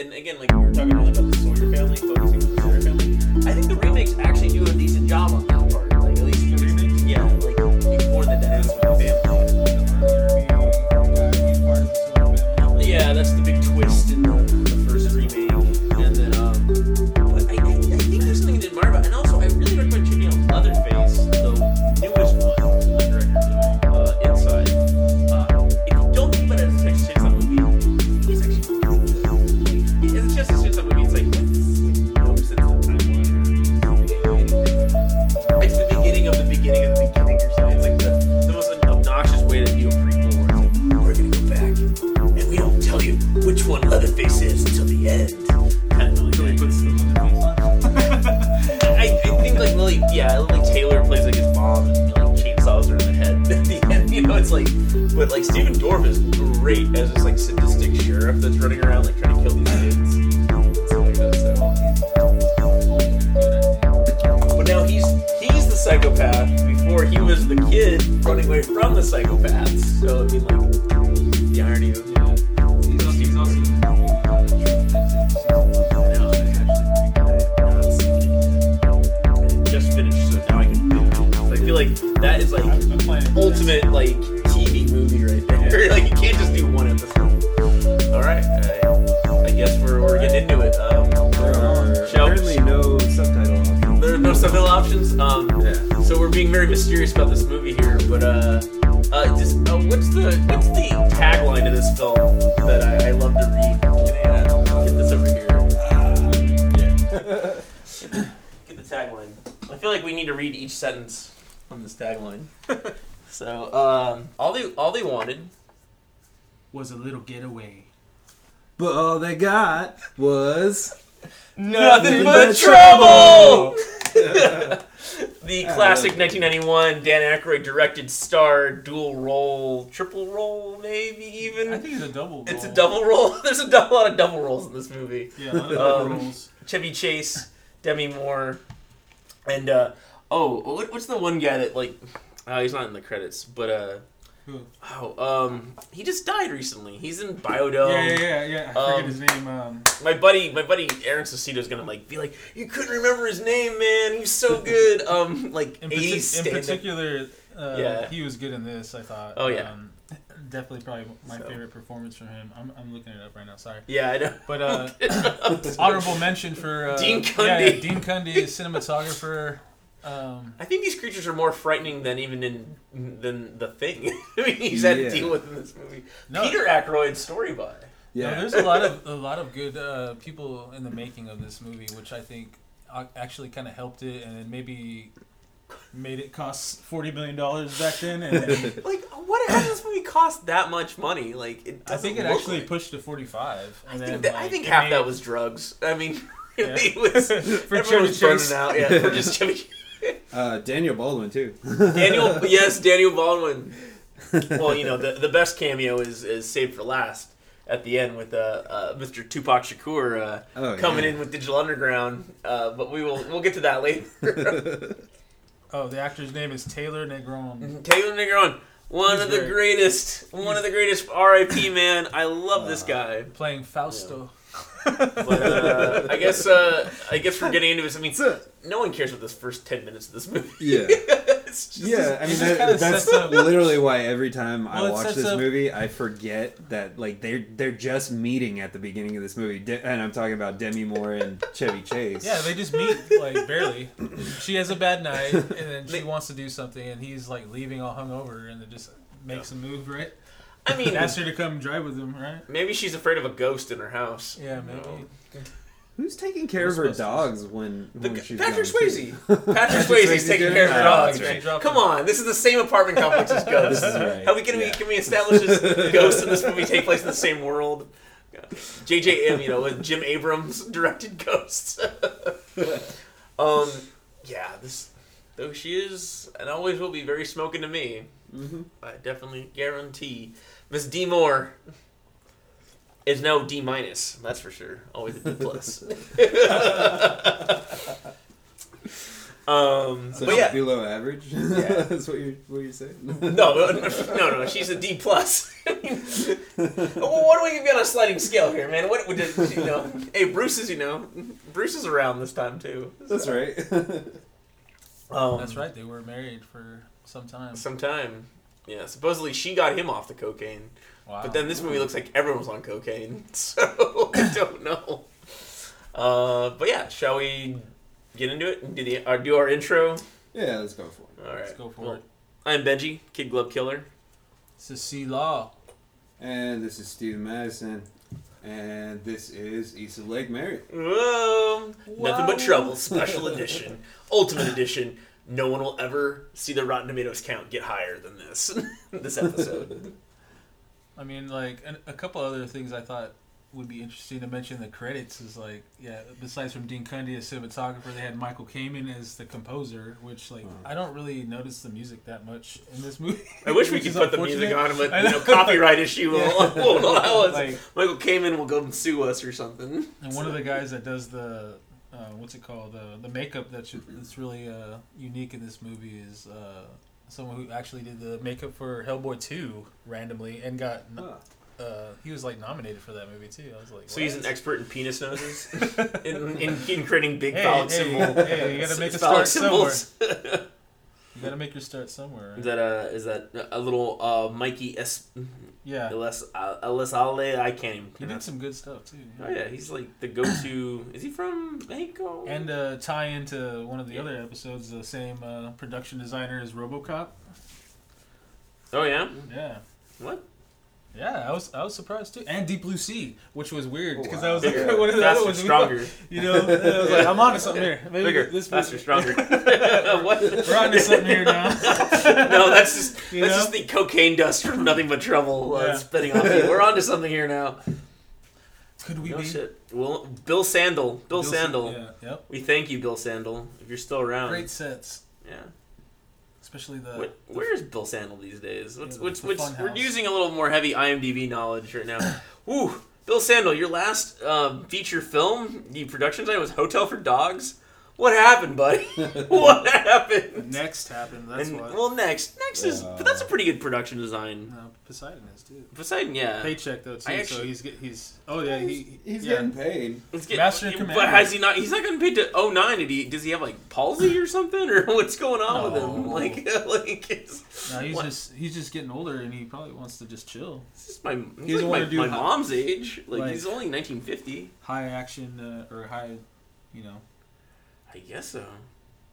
and again, like we were talking about the Sawyer family, got was nothing but but trouble. the classic 1991 Dan Aykroyd directed star dual role, triple role, maybe even. I think it's a double. it's a roll. double role. There's a double, lot of double roles in this movie. Yeah, a lot of double Um, rolls. Chevy Chase, Demi Moore, and uh, oh, what, what's the one guy that like? Oh, he's not in the credits, but uh, Who? oh, um, he just died recently. He's in Biodome. yeah, yeah, yeah, yeah. I forget um, his name. Um, My buddy, my buddy Aaron Sosito's gonna like be like, you couldn't remember his name, man. He's so good. Um, like in, 80s partic- in particular, uh, Yeah. he was good in this. I thought. Oh, yeah. Um, definitely, probably my So. favorite performance from him. I'm, I'm looking it up right now. Sorry. Yeah, I know. But uh, honorable mention for uh, Dean Yeah, yeah, Dean Cundey, cinematographer. Um, I think these creatures are more frightening than even in than the thing. I mean, he's had Yeah. to deal with in this movie. No. Peter Aykroyd's story by. No, yeah. there's a lot of a lot of good uh, people in the making of this movie, which I think actually kind of helped it, and maybe made it cost forty million dollars back then. And Like, what? How does this movie cost that much money? Like, it I think it actually like- pushed to forty five. I think, that, I think half that was drugs. I mean, really, it was For everyone Chevy was burning Chase. out. Yeah, for just Chevy. Uh, Daniel Baldwin too. Daniel, yes, Daniel Baldwin. Well, you know, the the best cameo is is saved for last at the end with uh, uh, Mr. Tupac Shakur uh, Oh, coming yeah. in with Digital Underground. Uh, but we will we'll get to that later. Oh, the actor's name is Taylor Negron. Taylor Negron, one He's of the great. greatest, one of the greatest R.I.P. man. I love this Uh, guy. Playing Fausto. But uh, I guess uh, I guess we're getting into this. I mean, no one cares about this first ten minutes of this movie. Yeah. it's just, Yeah, I mean that, that's literally why every time I Well, it watch this up- movie, I forget that like they're they're just meeting at the beginning of this movie, De- and I'm talking about Demi Moore and Chevy Chase. Yeah, they just meet like barely. She has a bad night, and then she wants to do something, and he's like leaving all hungover, and then just makes a move, right? I mean, And asks her to come drive with him, right? maybe she's afraid of a ghost in her house. Yeah, maybe. Who's taking care of her Ghostbusters. dogs when, The, when she's Patrick gone, too? Swayze. Patrick Swayze's Swayze's taking doing care of her Oh, dogs. that's right. right? Come on, this is the same apartment complex as Ghost. This is right. How we can we Yeah. can we establish this Ghost and this movie take place in the same world? J.J. M, you know, with Jim Abrams directed Ghosts. um, yeah, this though she is and always will be very smoking to me. Mhm. I definitely guarantee Miss D Moore is no D minus. That's for sure. Always a D plus. Um, So but yeah, below average. Yeah. That's what you're what you're saying. no, no, no, no, she's a D plus. well, what do we get on a sliding scale here, man? What would you know? Hey, Bruce is you know, Bruce is around this time too. That's right. Um, That's right. They were married for some time. Sometime, yeah. Supposedly she got him off the cocaine, Wow. but then this movie looks like everyone was on cocaine, so I don't know. Uh, but yeah, shall we get into it and do the uh, do our intro? yeah, let's go for it. All right, Let's go for Well, it. I'm Benji, Kid Glove Killer. This is C Law. And this is Steven Madison, and this is East of Lake Mary. Whoa, nothing but trouble, special edition, ultimate edition. No one will ever see the Rotten Tomatoes count get higher than this this episode. I mean, like, and a couple other things I thought would be interesting to mention the credits is like, yeah, besides from Dean Cundey as cinematographer, they had Michael Kamen as the composer, which like Hmm. I don't really notice the music that much in this movie. I wish we could put the music on, I but you know, know. copyright issue will, Yeah. won't allow us. Like, Michael Kamen will go and sue us or something. and one of the guys that does the uh, what's it called the the makeup that's that's really uh, unique in this movie is uh, someone who actually did the makeup for Hellboy two randomly and got Huh. uh, he was like nominated for that movie too. I was like, So he's an expert in penis noses, in, in, in creating big Hey, phallic hey, symbol. hey, you gotta make a start symbols. You gotta make your start somewhere. Right? is that a is that a little uh, Mikey S. Yeah, Elis uh, Elizalde? I can't even he did some good stuff too. Oh yeah, he's like the go-to. is he from Mexico? And uh, tie into one of the other episodes, the same uh, production designer as RoboCop. oh yeah, Yeah. what? Yeah, I was I was surprised too, and Deep Blue Sea, which was weird Oh, because wow. I was like, Bigger, what is that? faster, stronger, You know, I was like, I'm onto something here. Maybe bigger, this faster, stronger. what? We're onto something here now. no, that's just You that's know? just the cocaine dust from nothing but trouble uh, Yeah. spitting off you. We're onto something here now. Could we No be? shit. Well, Bill Sandell, Bill, Sa- Sandell. Yeah. Yep. We thank you, Bill Sandell, if you're still around. Great sets, Yeah. Especially the. What, where is Bill Sandell these days? What's, Yeah, what's, the what's, we're using a little more heavy IMDb knowledge right now. Ooh, Bill Sandell, your last um, feature film, the production design was Hotel for Dogs. What happened, buddy? what happened? Next happened. That's and, what. well, next, next is, Yeah. but that's a pretty good production design. no, Poseidon is too. Poseidon, yeah. Paycheck though too, I so actually- he's get, he's. Oh yeah, he. He's yeah. getting paid. Let's Master and but Commander. has he not? He's not getting paid to 09. Did he? Does he have like palsy or something, or what's going on with him? No. Like, like it's, No, he's what- just he's just getting older, and he probably wants to just chill. It's just my, he's doesn't like my, do my hi- mom's age. Like, like- he's only 1950. High action uh, or high, you know. I guess so.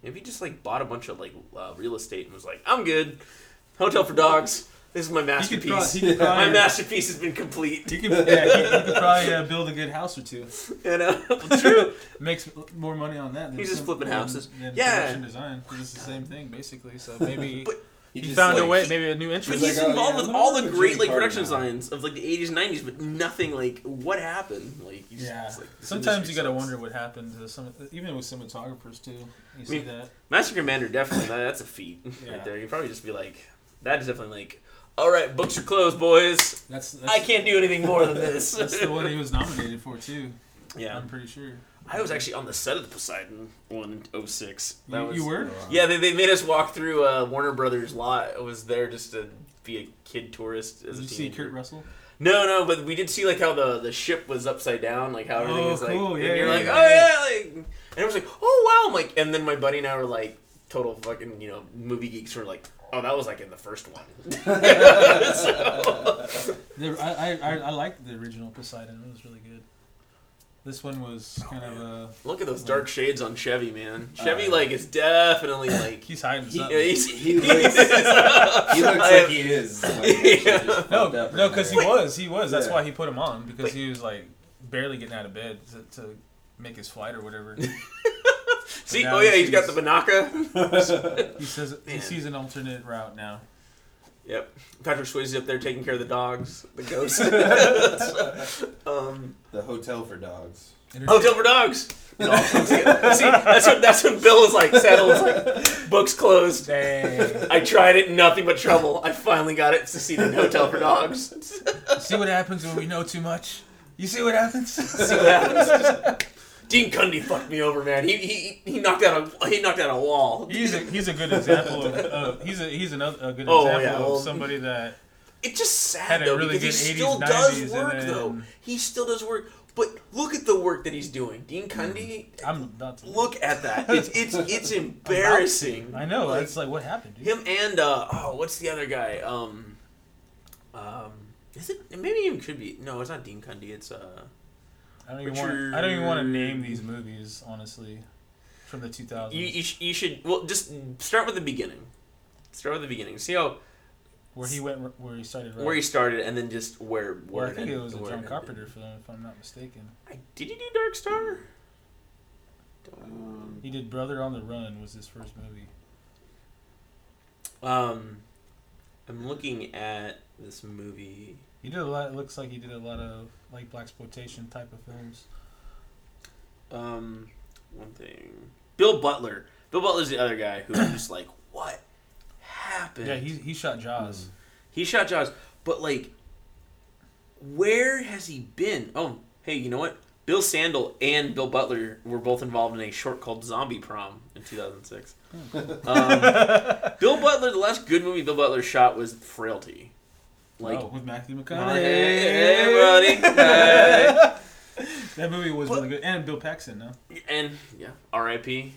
Maybe he just like bought a bunch of like uh, real estate and was like, I'm good. Hotel for dogs. This is my masterpiece. pro- he could my masterpiece has been complete. He could, yeah, he, could probably uh, build a good house or two. You know, true. Makes more money on that. Than He's just some- flipping than- houses. Than Yeah. production design. It's the same thing basically. So maybe But he, just, found a way, maybe a new But interest. He's he's like, oh, involved yeah, with all the great like production now. designs of like the 80s, 90s, but nothing like what happened. Like, he's yeah. just, like, Sometimes you gotta sucks. wonder what happened to some, even with cinematographers too. You see mean, that? Master Commander definitely that, that's a feat Yeah. right there. You probably just be like, that is definitely like, all right, books are closed, boys. That's, that's I can't do anything more than this. That's the one he was nominated for too. yeah, I'm pretty sure. I was actually on the set of the Poseidon one in 06. That You, was, you were? Yeah, they, they made us walk through uh, Warner Brothers lot. I was there just to be a kid tourist as Did a you see. Kurt Russell? No, no, but we did see like how the, the ship was upside down, like how everything Oh, was like, cool, and yeah, you're yeah, like, yeah, oh yeah. yeah, like, and it was like, oh wow, I'm like, and then my buddy and I were like, total fucking, you know, movie geeks were like, oh, that was like in the first one. So- The, I, I, I, I liked the original Poseidon. It was really good. This one was kind of a Look at those dark shades on Chevy, man. Chevy Uh, like is definitely like. he's hiding He, something. he's, He he looks- He looks like he is. Like, Yeah. just no, no, because he was, he was. That's Yeah. why he put him on because Wait. he was like barely getting out of bed to, to make his flight or whatever. See, oh yeah, he's got the Banaka. He says he Man. sees an alternate route now. Yep, Patrick Swayze up there taking care of the dogs, the ghosts. um, The hotel for dogs. Hotel for dogs. It all. See, that's what that's when Bill is like settled. Like books closed. Dang. I tried it, nothing but trouble. I finally got it succeeded. Hotel for dogs. see what happens when we know too much. You see what happens? See what happens. Dean Cundey fucked me over, man. He he, he knocked out a he knocked out a wall. He's a he's a good example of uh, he's a he's another a good Oh, example yeah, well- of somebody that It's just sad though really because he good still 80s, does work then- though. He still does work. But look at the work that he's doing, Dean Cundey. I'm not. Look at that. It's it's it's embarrassing. I know. Like, It's like what happened, dude. him and uh oh, what's the other guy? Um, um, is it? Maybe even could be. No, it's not Dean Cundey. It's uh. I don't even want. I don't even want to name these movies honestly, from the 2000s. You you, sh- you should well just start with the beginning. Start with the beginning. See how where he went, where he started. Right? where he started, and then just where where Well, I think it was a John. Carpenter film, if I'm not mistaken. I, did he do Dark Star? Um, He did Brother on the Run was his first movie. Um, I'm looking at this movie. He did a lot. It looks like he did a lot of like black exploitation type of films. Um, one thing. Bill Butler. Bill Butler's the other guy who's just like, what happened? Yeah, he he shot Jaws. He shot Jaws, but like, where has he been? Oh, hey, you know what? Bill Sandell and Bill Butler were both involved in a short called Zombie Prom in 2006. Hmm. um, Bill Butler, the last good movie Bill Butler shot was Frailty. Like, oh, with Matthew McConaughey. hey, buddy, hey. That movie was But- really good, and Bill Paxton. No, and yeah, R.I.P.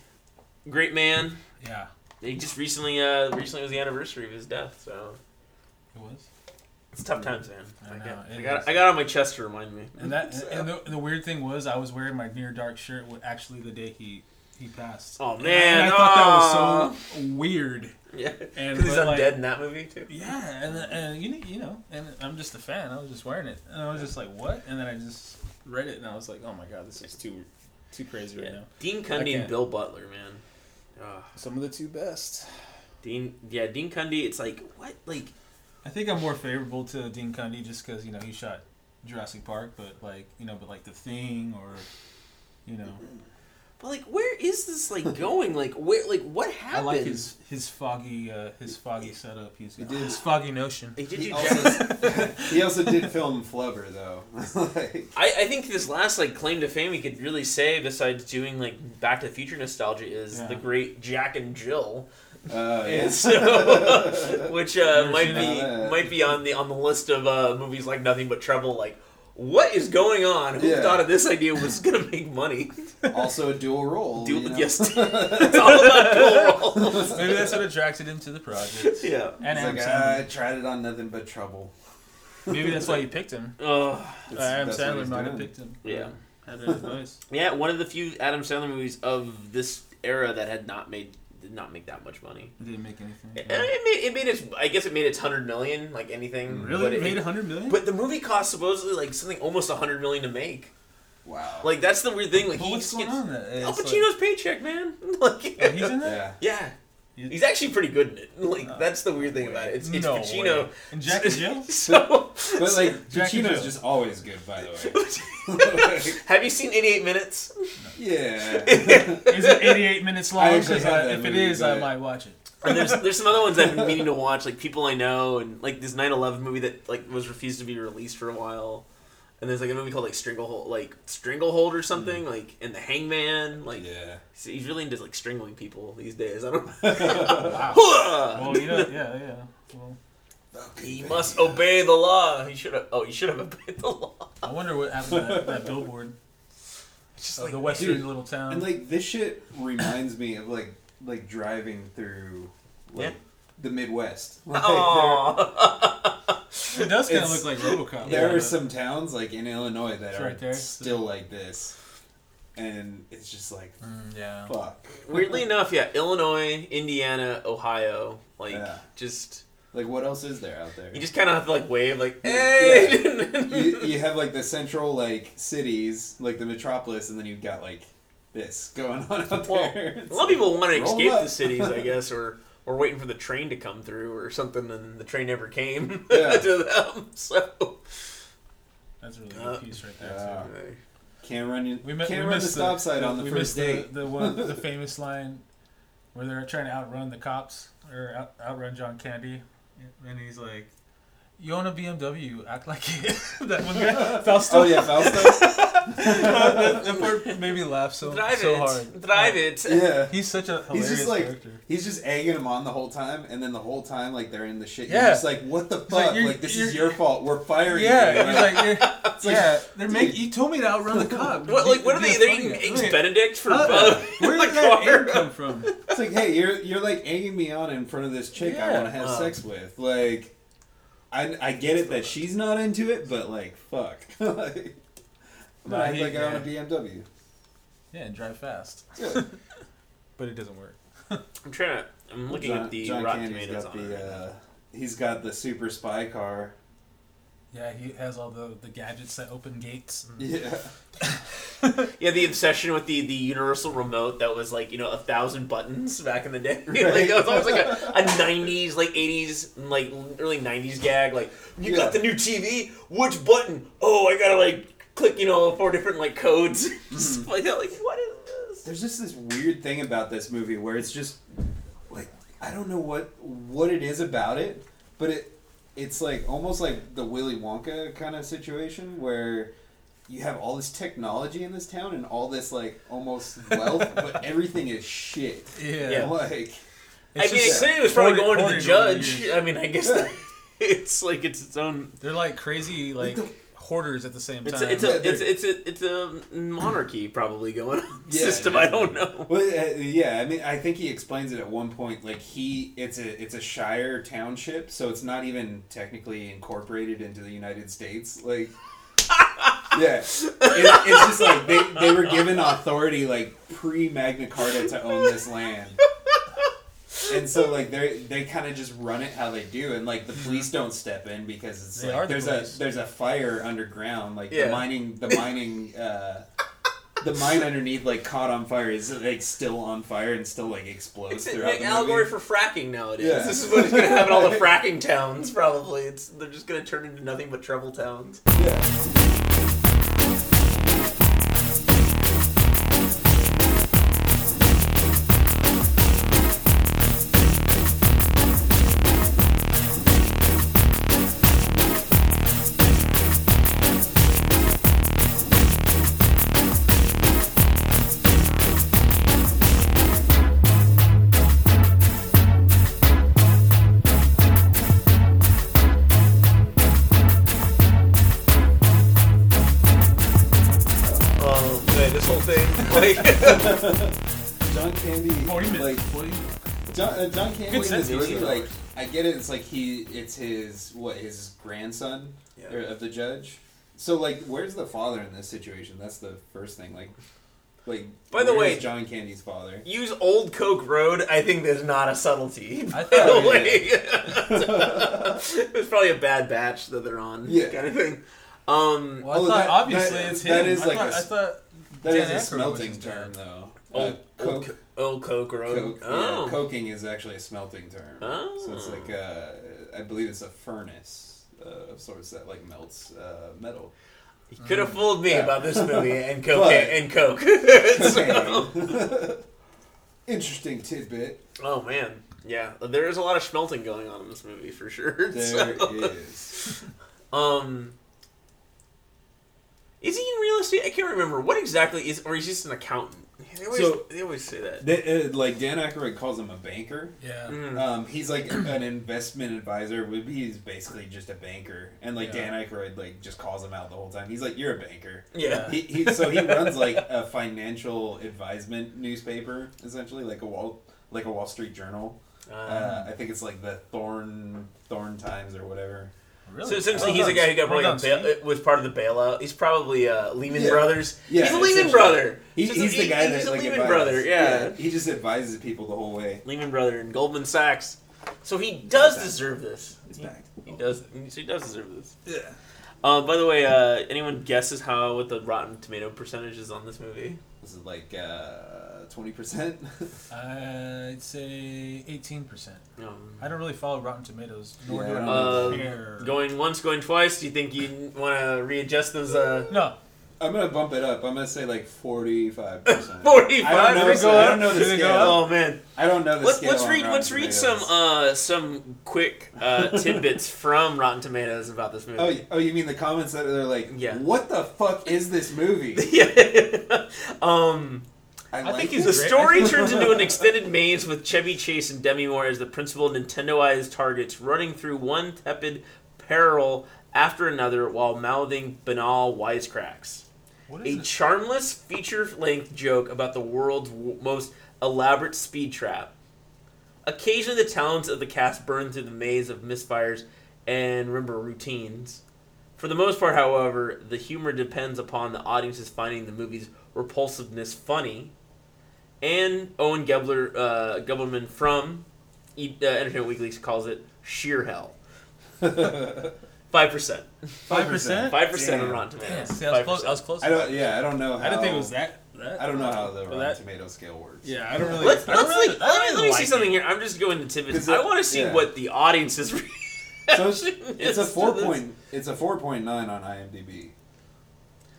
Great man. yeah, He just recently, uh, recently was the anniversary of his death, so it was. it's tough times, man. I I, know, got, I got. I got on my chest to remind me. And that and the, the weird thing was, I was wearing my near dark shirt. Actually, the day he he passed. Oh And man, I thought that was so weird. Yeah, And because he's but, like- undead in that movie too. Yeah, and and you know, you know, and I'm just a fan. I was just wearing it, and I was just like, what? And then I just read it, and I was like, oh my god, this is too too crazy right Yeah. now. Dean Cundey and. Bill Butler, man. Ugh. Some of the two best. Dean, yeah, Dean Cundey. It's like what, like I think I'm more favorable to Dean Cundey just because you know he shot Jurassic Park, but like you know, but like The Thing or you know, But like, where is this like going? Like, where? Like, what happened? I like his his foggy uh, his foggy setup. He's He got did. his foggy notion. Hey, did He also, he also did film Flubber though. like, I, I think this last like claim to fame he could really say, besides doing like Back to the Future nostalgia, is Yeah. the great Jack and Jill, uh, yeah. so, which uh, might be that. might be on the on the list of uh, movies like Nothing But Trouble. Like, what is going on? Who Yeah. thought of this idea was gonna make money? also a dual role. Dual- you know? yes. it's all about dual roles. Maybe that's what attracted him to the project. yeah. And He's Adam like, Sandler. I tried it on nothing but trouble. Maybe that's why you picked him. Uh, Uh, Adam that's what Sandler he's might have doing. picked him. yeah. Had that advice. Yeah. One of the few Adam Sandler movies of this era that had not made did not make that much money. It didn't make anything. It, it made it made its. I guess it made its hundred million, like anything. Really? But It it, made a hundred million? But the movie cost supposedly like something almost a hundred million to make. Wow. Like that's the weird thing. Like Well, he what's going on? Al It's like- paycheck, man. like, Oh, he's in that. yeah. yeah, he's actually pretty good in it. Like Uh, that's the weird thing about it. It's, it's No Pacino. way. And Jack and Jill? so, But like Jack and Pacino's just always good, by the way. have you seen 88 Minutes? yeah. Is it 88 minutes long? I actually 'Cause have I- that if it movie, is, I might watch it. And there's there's some other ones I've been meaning to watch, like People I Know, and like this 9/11 movie that like was refused to be released for a while. And there's like a movie called like Stranglehold, like Stranglehold or something, mm. like in the Hangman, like yeah. he's- he's really into like strangling people these days. I don't. Wow. know. Well, you know, yeah, yeah. Well, he must obey the law. He should have. Oh, he should have obeyed the law. I wonder what happened to that, that billboard It's just of like the western dude, little town. And like this shit reminds me of like like driving through like Yeah. The Midwest. Like, Aw. it does kind of look like RoboCop. there yeah, are but- some towns like in Illinois that It's are right there. still like this, and it's just like Mm, yeah. fuck. Weirdly enough, yeah, Illinois, Indiana, Ohio, like Yeah. just Like what else is there out there? you just kind of have to like wave, like hey. you, you have like the central like cities, like the metropolis, and then you've got like this going on out Well, there. a lot of people want to escape up. the cities, I guess, or or waiting for the train to come through or something, and the train never came Yeah. to them. So That's a really good Uh, piece right there, yeah. too. Can't run you. We, met, can't we run the missed stop sign on the we first missed date. The, the, one, the famous line where they're trying to outrun the cops or out, outrun John Candy, and he's like, "You own a BMW? Act like it." that one guy, Fausto. Oh yeah, Fausto. that, that part made me laugh so Drive so it. hard. Drive it. Yeah. He's such a He's just like character. he's just egging him on the whole time, and then the whole time like they're in the shit. Yeah. You're just like, what the fuck? you're- Like, this is your fault. We're firing you. Yeah, he's like, you're, like, yeah. They're dude. making. You told me to outrun the cop. What, like, what are they? They're eating eggs Benedict for uh, uh, Where the did that car? aim come from? It's like, hey, you're you're like egging me on in front of this chick I want to have sex with. Like, I I get it that she's not into it, but like, fuck. like, I'm Nah, gonna act he- like I own a yeah. BMW. Yeah, and drive fast. Yeah. But it doesn't work. I'm trying to. I'm looking John, at the John Rotten Candy's Tomatoes got on the it. uh, he's got the super spy car. Yeah, he has all the, the gadgets that open gates. And, Yeah. Yeah, the obsession with the, the universal remote that was like you know a thousand buttons back in the day. Right. like it was almost like a, a '90s, like '80s, like early '90s gag. Like you Yeah. got the new TV. Which button? Oh, I gotta like click you know four different like codes. Hmm. Stuff like that. Like what is this? There's just this weird thing about this movie where it's just like I don't know what what it is about it, but it it's like almost like the Willy Wonka kind of situation where you have all this technology in this town and all this like almost wealth, but everything is shit. yeah. Yeah. Like I mean, just- say it was probably hoarded- going to the hoarded judge. years. I mean, I guess Yeah. it's like it's its own. They're like crazy, like the- hoarders at the same time. It's a, it's a it's it's a it's a monarchy probably going on Yeah, system. yeah. I don't know. Well, uh, yeah, I mean, I think he explains it at one point. Like he, it's a it's a shire township, so it's not even technically incorporated into the United States. Like, yeah, it, it's just like they they were given authority like pre Magna Carta to own this land. And so, like they they kind of just run it how they do, and like the police don't step in because it's They like the there's police. a there's a fire underground, like Yeah. the mining the mining uh, the mine underneath like caught on fire is like still on fire and still like explodes It's throughout an the allegory movie. for fracking nowadays. Yeah. This is what is going to happen in all the fracking towns. Probably, it's they're just going to turn into nothing but trouble towns. Yeah. Get it. It's like he, it's his what his grandson Yeah. or, of the judge. So like, where's the father in this situation? That's the first thing. Like, like By the way- John Candy's father. use Old Coke Road. I think there's not a subtlety. I By the thought- way, it's probably a bad batch that they're on. Yeah. kind of thing. Um, Well, I Oh, thought that- obviously that- it's that him. is I like thought, a I s- thought That Dan is a smelting his term, though. old, Uh, old, coke, Co- old Coke Road. coke, oh, yeah, coking is actually a smelting term. Oh. So it's like uh, I believe it's a furnace uh, of sorts that like melts uh, metal. you could have fooled me Yeah. about this movie and Coke But- and Coke. So- Interesting tidbit. oh man, yeah, there is a lot of smelting going on in this movie for sure. There So- is. Um, is he in real estate? I can't remember what exactly is, or he's just an accountant. They always, So- they always say that. They, uh, like Dan Aykroyd calls him a banker. Yeah. Mm. Um, he's like an investment advisor. Would be he's basically just a banker, and like Yeah. Dan Aykroyd like just calls him out the whole time. He's like, "You're a banker." yeah. He, he so he runs like a financial advisement newspaper, essentially like a Wall like a Wall Street Journal. Uh, I think it's like the Thorn Thorn Times or whatever. Really? So essentially, he's a guy who got Well probably done, a bail, was part of the bailout. He's probably uh, Lehman Yeah. Brothers. Yeah, he's a Lehman brother. He, Just- he's the he- guy he's that a like Lehman advises. brother. Yeah. he just advises people the whole way. Lehman brother and Goldman Sachs. So he does back. deserve this. He's he, back. he does. He does deserve this. Yeah. Uh, by the way, uh, anyone guesses how what the Rotten Tomato percentage is on this movie? This is like uh, twenty percent. I'd say 18%. Um, I don't really follow Rotten Tomatoes, nor Yeah, do I I Um, care. going once, going twice. Do you think you want to readjust those? Uh, No. I'm gonna bump it up. I'm gonna say like 45. percent 45? I don't know. So- I don't know the Did go scale. Oh man. I don't know the Let's, scale. let's read Rotten let's read some uh some quick uh, tidbits from Rotten Tomatoes about this movie. Oh, oh, you mean the comments that are like, Yeah. "What the fuck is this movie?" yeah. um, I, think like he's the great. story turns into an extended maze with Chevy Chase and Demi Moore as the principal Nintendoized targets, running through one tepid peril after another while mouthing banal wisecracks. What A it? charmless feature-length joke about the world's w- most elaborate speed trap. Occasionally, the talents of the cast burn through the maze of misfires and remember routines. For the most part, however, the humor depends upon the audience's finding the movie's repulsiveness funny. And Owen Gebler, uh, Gleiberman from E- uh, Entertainment Weekly calls it sheer hell. Five percent. Five percent. Five percent on Rotten Yeah, Tomatoes. see, I was 5%. close. I was close. I don't. Yeah, I don't know. How, I didn't think it was that. that I don't know how the Rotten that- Tomato scale works. Yeah, I don't really. Let's, I don't let's really, like, I don't let me, really let me like see something it. here. I'm just going to tidbits. 'Cause I want to see yeah. what the audience is. So it's, it's a four point. It's a four point nine on IMDb.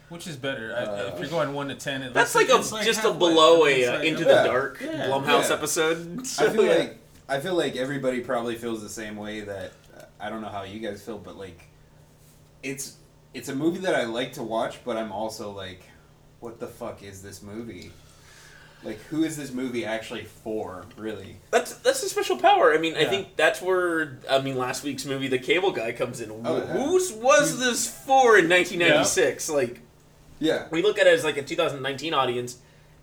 Which is better? I, Uh, if you're going one to ten, it That's looks like a it's just a halfway. below It's a uh, like- into Yeah. the dark Yeah. Blumhouse Yeah. episode. I feel yeah. like I feel like everybody probably feels the same way that I don't know how you guys feel, but like it's it's a movie that I like to watch, but I'm also like, what the fuck is this movie? Like, who is this movie actually for? Really? that's that's a special power. I mean, I think that's where I mean last week's movie, The Cable Guy, comes in. Oh, yeah. Whose was this for in 1996? Like Yeah. we look at it as like a 2019 audience,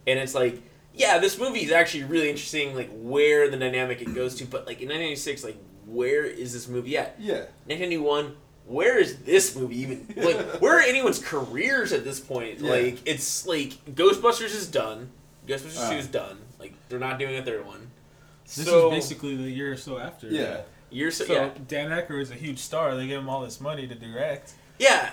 and it's like, yeah, this movie is actually really interesting. Like where the dynamic it goes to, but like in 1996, like where is this movie at? Yeah. 1991 where is this movie even like where are anyone's careers at this point Yeah. like it's like ghostbusters is done ghostbusters Uh. 2 is done like they're not doing a third one This so is basically the year or so after. Yeah. you're so, So yeah Dan Aykroyd is a huge star. They give him all this money to direct. yeah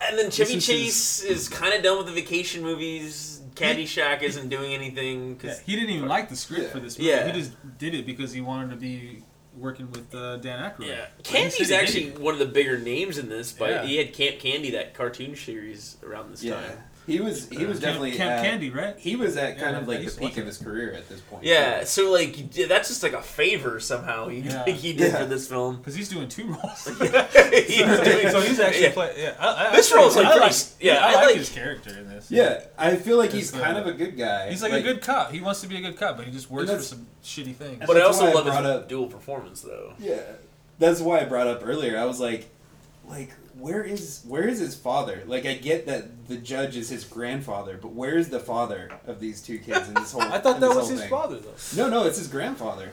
and then chevy is chase is kind of done with the vacation movies caddyshack isn't doing anything Yeah, because he didn't even like the script Yeah. for this movie. Yeah. He just did it because he wanted to be working with uh, Dan Aykroyd. yeah But candy's actually one of the bigger names in this but Yeah. he had camp candy that cartoon series around this Yeah. time He was. He was Camp- definitely Camp at, Candy, right? He was at kind Yeah, of like the peak of his career at this point. yeah too. so like that's just like a favor somehow he, Yeah. he did Yeah. for this film Because he's doing two roles. He's doing- so he's actually yeah. play, yeah. I, I, This I role's, like, like, I pretty- like, yeah, I, I like, like- his character in this. Yeah, I feel like he's It's, kind uh, of a good guy. He's like, a good cop. He wants to be a good cop, but he just works for some shitty things. But I also love his up- dual performance, though. Yeah, that's why I brought up earlier. I was like, like, where is where is his father? Like, I get that the judge is his grandfather, but where is the father of these two kids in this whole? I thought that was his thing? father, though. No, no, it's his grandfather.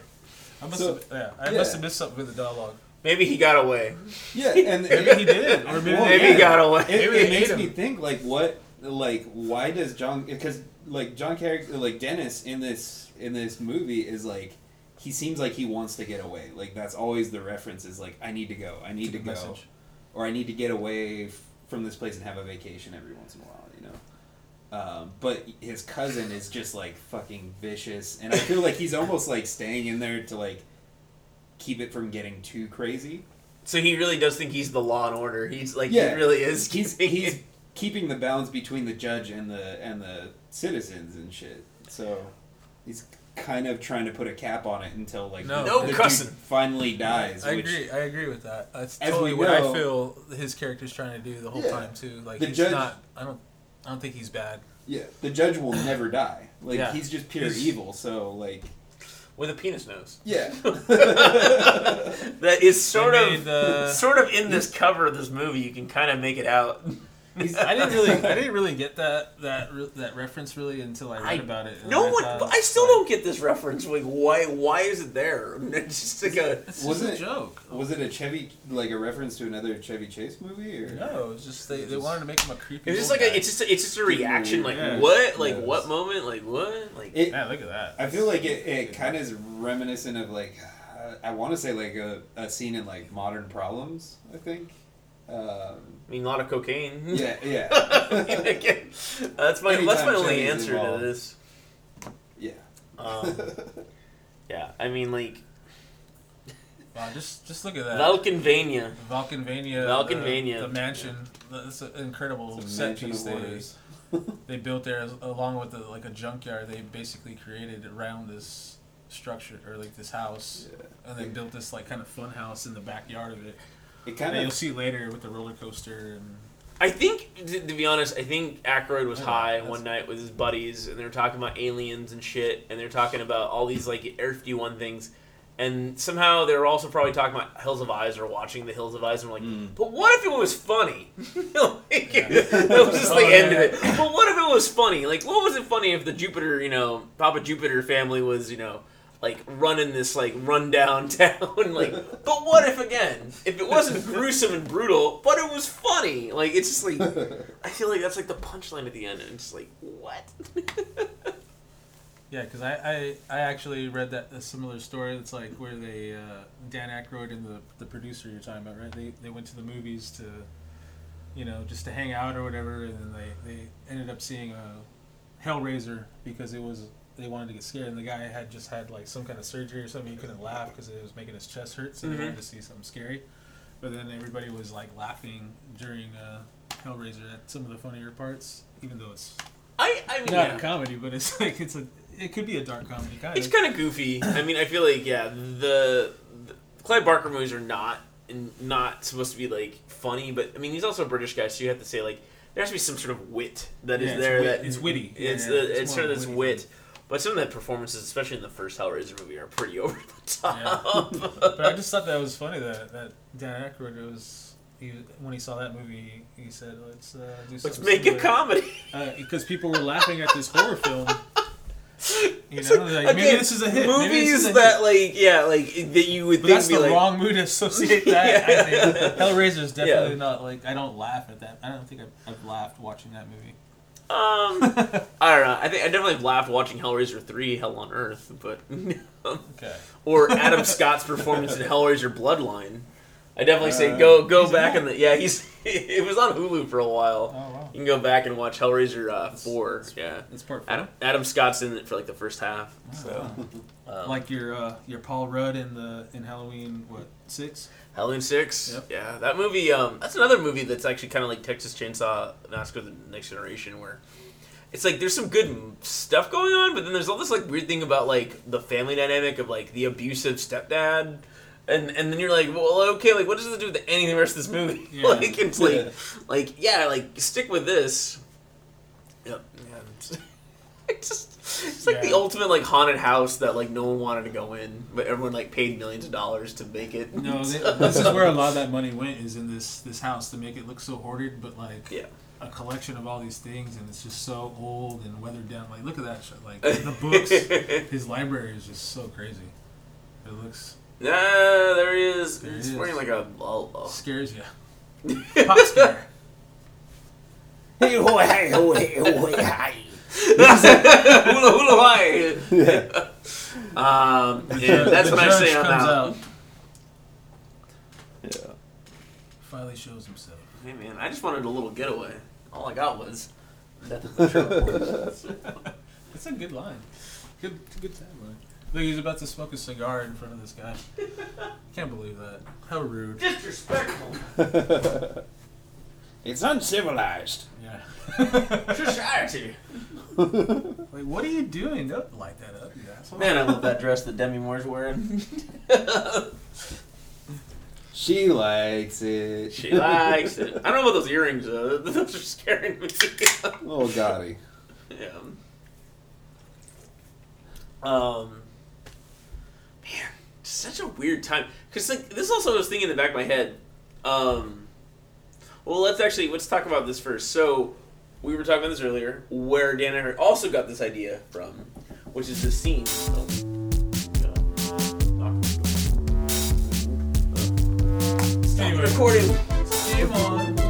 I must So- have, yeah, I yeah. must have missed something with the dialogue. Maybe he got away. Yeah, and Maybe he did, or maybe, Well, Maybe yeah. he got away. It, Maybe it makes made me think like what like why does John because like John character like Dennis in this in this movie is like he seems like he wants to get away like that's always the reference is like I need to go I need to go message. Or I need to get away f- from this place and have a vacation every once in a while you know um, but his cousin is just like fucking vicious and I feel like he's almost like staying in there to like keep it from getting too crazy So he really does think he's the law and order. He's like, Yeah. he really is. he's keeping he's keeping the balance between the judge and the and the citizens and shit. So he's kind of trying to put a cap on it until like No. the, No the dude cussing. finally dies. I which agree. I agree with that. That's totally we what know- I feel his character's trying to do the whole Yeah. time too. Like The he's judge- not. I don't. I don't think he's bad. yeah, the judge will never die. Like Yeah. he's just pure He's- evil. So like with a penis nose. yeah, That is sort They of, made, uh, sort of in this cover of this movie. You can kind of make it out. He's, I didn't really. I didn't really get that that that reference really until I read I- about it. No I one, thought I still like, don't get this reference. Like, why? Why is it there? It's just like a. It's Was just it- a joke. was it a Chevy like a reference to another Chevy Chase movie or No, it's just they, they wanted to make him a creepy. It's just old like a, it's just a, it's just a reaction. Like Yeah. what? Like Yes. what moment? Like what? Like It, Man, look at that. I feel like it, it kind of is reminiscent of like uh, I want to say like a, a scene in like Modern Problems. I think. Um, I mean, a lot of cocaine. yeah, yeah, Again, that's my that's my only Chevy's answer to this. yeah. Um, yeah, I mean, like, Wow, just just look at that. Valkenvania. Valkenvania. Valkenvania. The, the mansion. It's an incredible It's a set piece they, they built there as, along with the, like a junkyard. They basically created around this structure or like this house, Yeah. and they built this like kind of fun house in the backyard of it. It And kind you'll see later with the roller coaster and I think, to, to be honest, I think Aykroyd was Yeah, high one night with his buddies, and they were talking about aliens and shit, and they were talking about all these like Air 51 things, and somehow they were also probably talking about Hills of Eyes or watching the Hills of Eyes, and we're like, Mm. but what if it was funny? like, Yeah. that was just the Oh, end yeah. of it. But what if it was funny? Like, what was it funny if the Jupiter, you know, Papa Jupiter family was, you know, like running this like rundown town? like, but what if again, if it wasn't gruesome and brutal, but it was funny? Like, it's just like I feel like that's like the punchline at the end, and it's like what? Yeah, because I, I, I actually read that a similar story. It's like where they uh, Dan Aykroyd and the the producer you're talking about, right? They they went to the movies to, you know, just to hang out or whatever, and then they they ended up seeing a Hellraiser because it was they wanted to get scared, and the guy had just had like some kind of surgery or something. He couldn't laugh because it was making his chest hurt, so Mhm. they wanted to see something scary. But then everybody was like laughing during uh, Hellraiser at some of the funnier parts, even though it's I I mean, not yeah. a comedy, but it's like it's a it could be a dark comedy kind it's kind of goofy. I mean, I feel like yeah, the, the Clive Barker movies are not not supposed to be like funny, but I mean, he's also a British guy, so you have to say like there has to be some sort of wit that is Yeah, there. wit- that it's witty. It's yeah, the, it's it's, sort of this wit. thing. But some of the performances, especially in the first Hellraiser movie, are pretty over the top. but I just thought that was funny that that Dan Aykroyd was he when he saw that movie he said let's uh, do Let's something make a similar." comedy. uh, because people were laughing at this horror film. You know, like, like, maybe this is a hit. Movies is a that hit. like yeah, like that you would But think that's be the like wrong mood to associate that. I think Yeah. Hellraiser is definitely Yeah. not like I don't laugh at that. I don't think I've, I've laughed watching that movie. Um, I don't know. I think I definitely laughed watching Hellraiser three, Hell on Earth, but Okay. or Adam Scott's performance in Hellraiser Bloodline. I definitely say Uh, go go back in the yeah he's it was on Hulu for a Oh while. wow. You can go back and watch Hellraiser uh, four. Yeah, That's part Adam, Adam Scott's in it for like the first half. So, So um, like your uh, your Paul Rudd in the in Halloween what six? Halloween six. Yep. Yeah, that movie. Um, that's another movie that's actually kind of like Texas Chainsaw Massacre: The Next Generation, where it's like there's some good stuff going on, but then there's all this like weird thing about like the family dynamic of like the abusive stepdad. And, and then you're like, well, okay, like, what does this do with any of the rest of this movie? Yeah. like, it's like, like, yeah, like, stick with this. Yep. Yeah. It's, it's just, it's like the ultimate like haunted house that like no one wanted to go in, but everyone like paid millions of dollars to make it. No, they, this is where a lot of that money went is in this this house to make it look so hoarded, but like Yeah. a collection of all these things, and it's just so old and weathered down. Like look at that shit. Like the books, his library is just so crazy. It looks Nah, there he is. There He's he wearing is. like a. a, a scares you. Pop scare. hula hula hi. Um, The yeah, ju- that's the when I judge say I'm comes out. Yeah. Finally shows himself. Hey man, I just wanted a little getaway. All I got was death of the. That's a good line. Good good tagline. Look, he's about to smoke a cigar in front of this guy. Can't believe that. How rude. Disrespectful. It's uncivilized. Yeah. Society. Like, what are you doing? Don't light that up, you asshole. Man, I love that dress that Demi Moore's wearing. She likes it. she likes it. I don't know about those earrings though. Those are scaring me. Oh, Gotti. Yeah. Um. Man, such a weird time. Cause like this also was thinking in the back of my head. Um. Well, let's actually let's talk about this first. So, we were talking about this earlier, where Dan Aykroyd also got this idea from, which is the scene. Oh. Stop recording. Game on.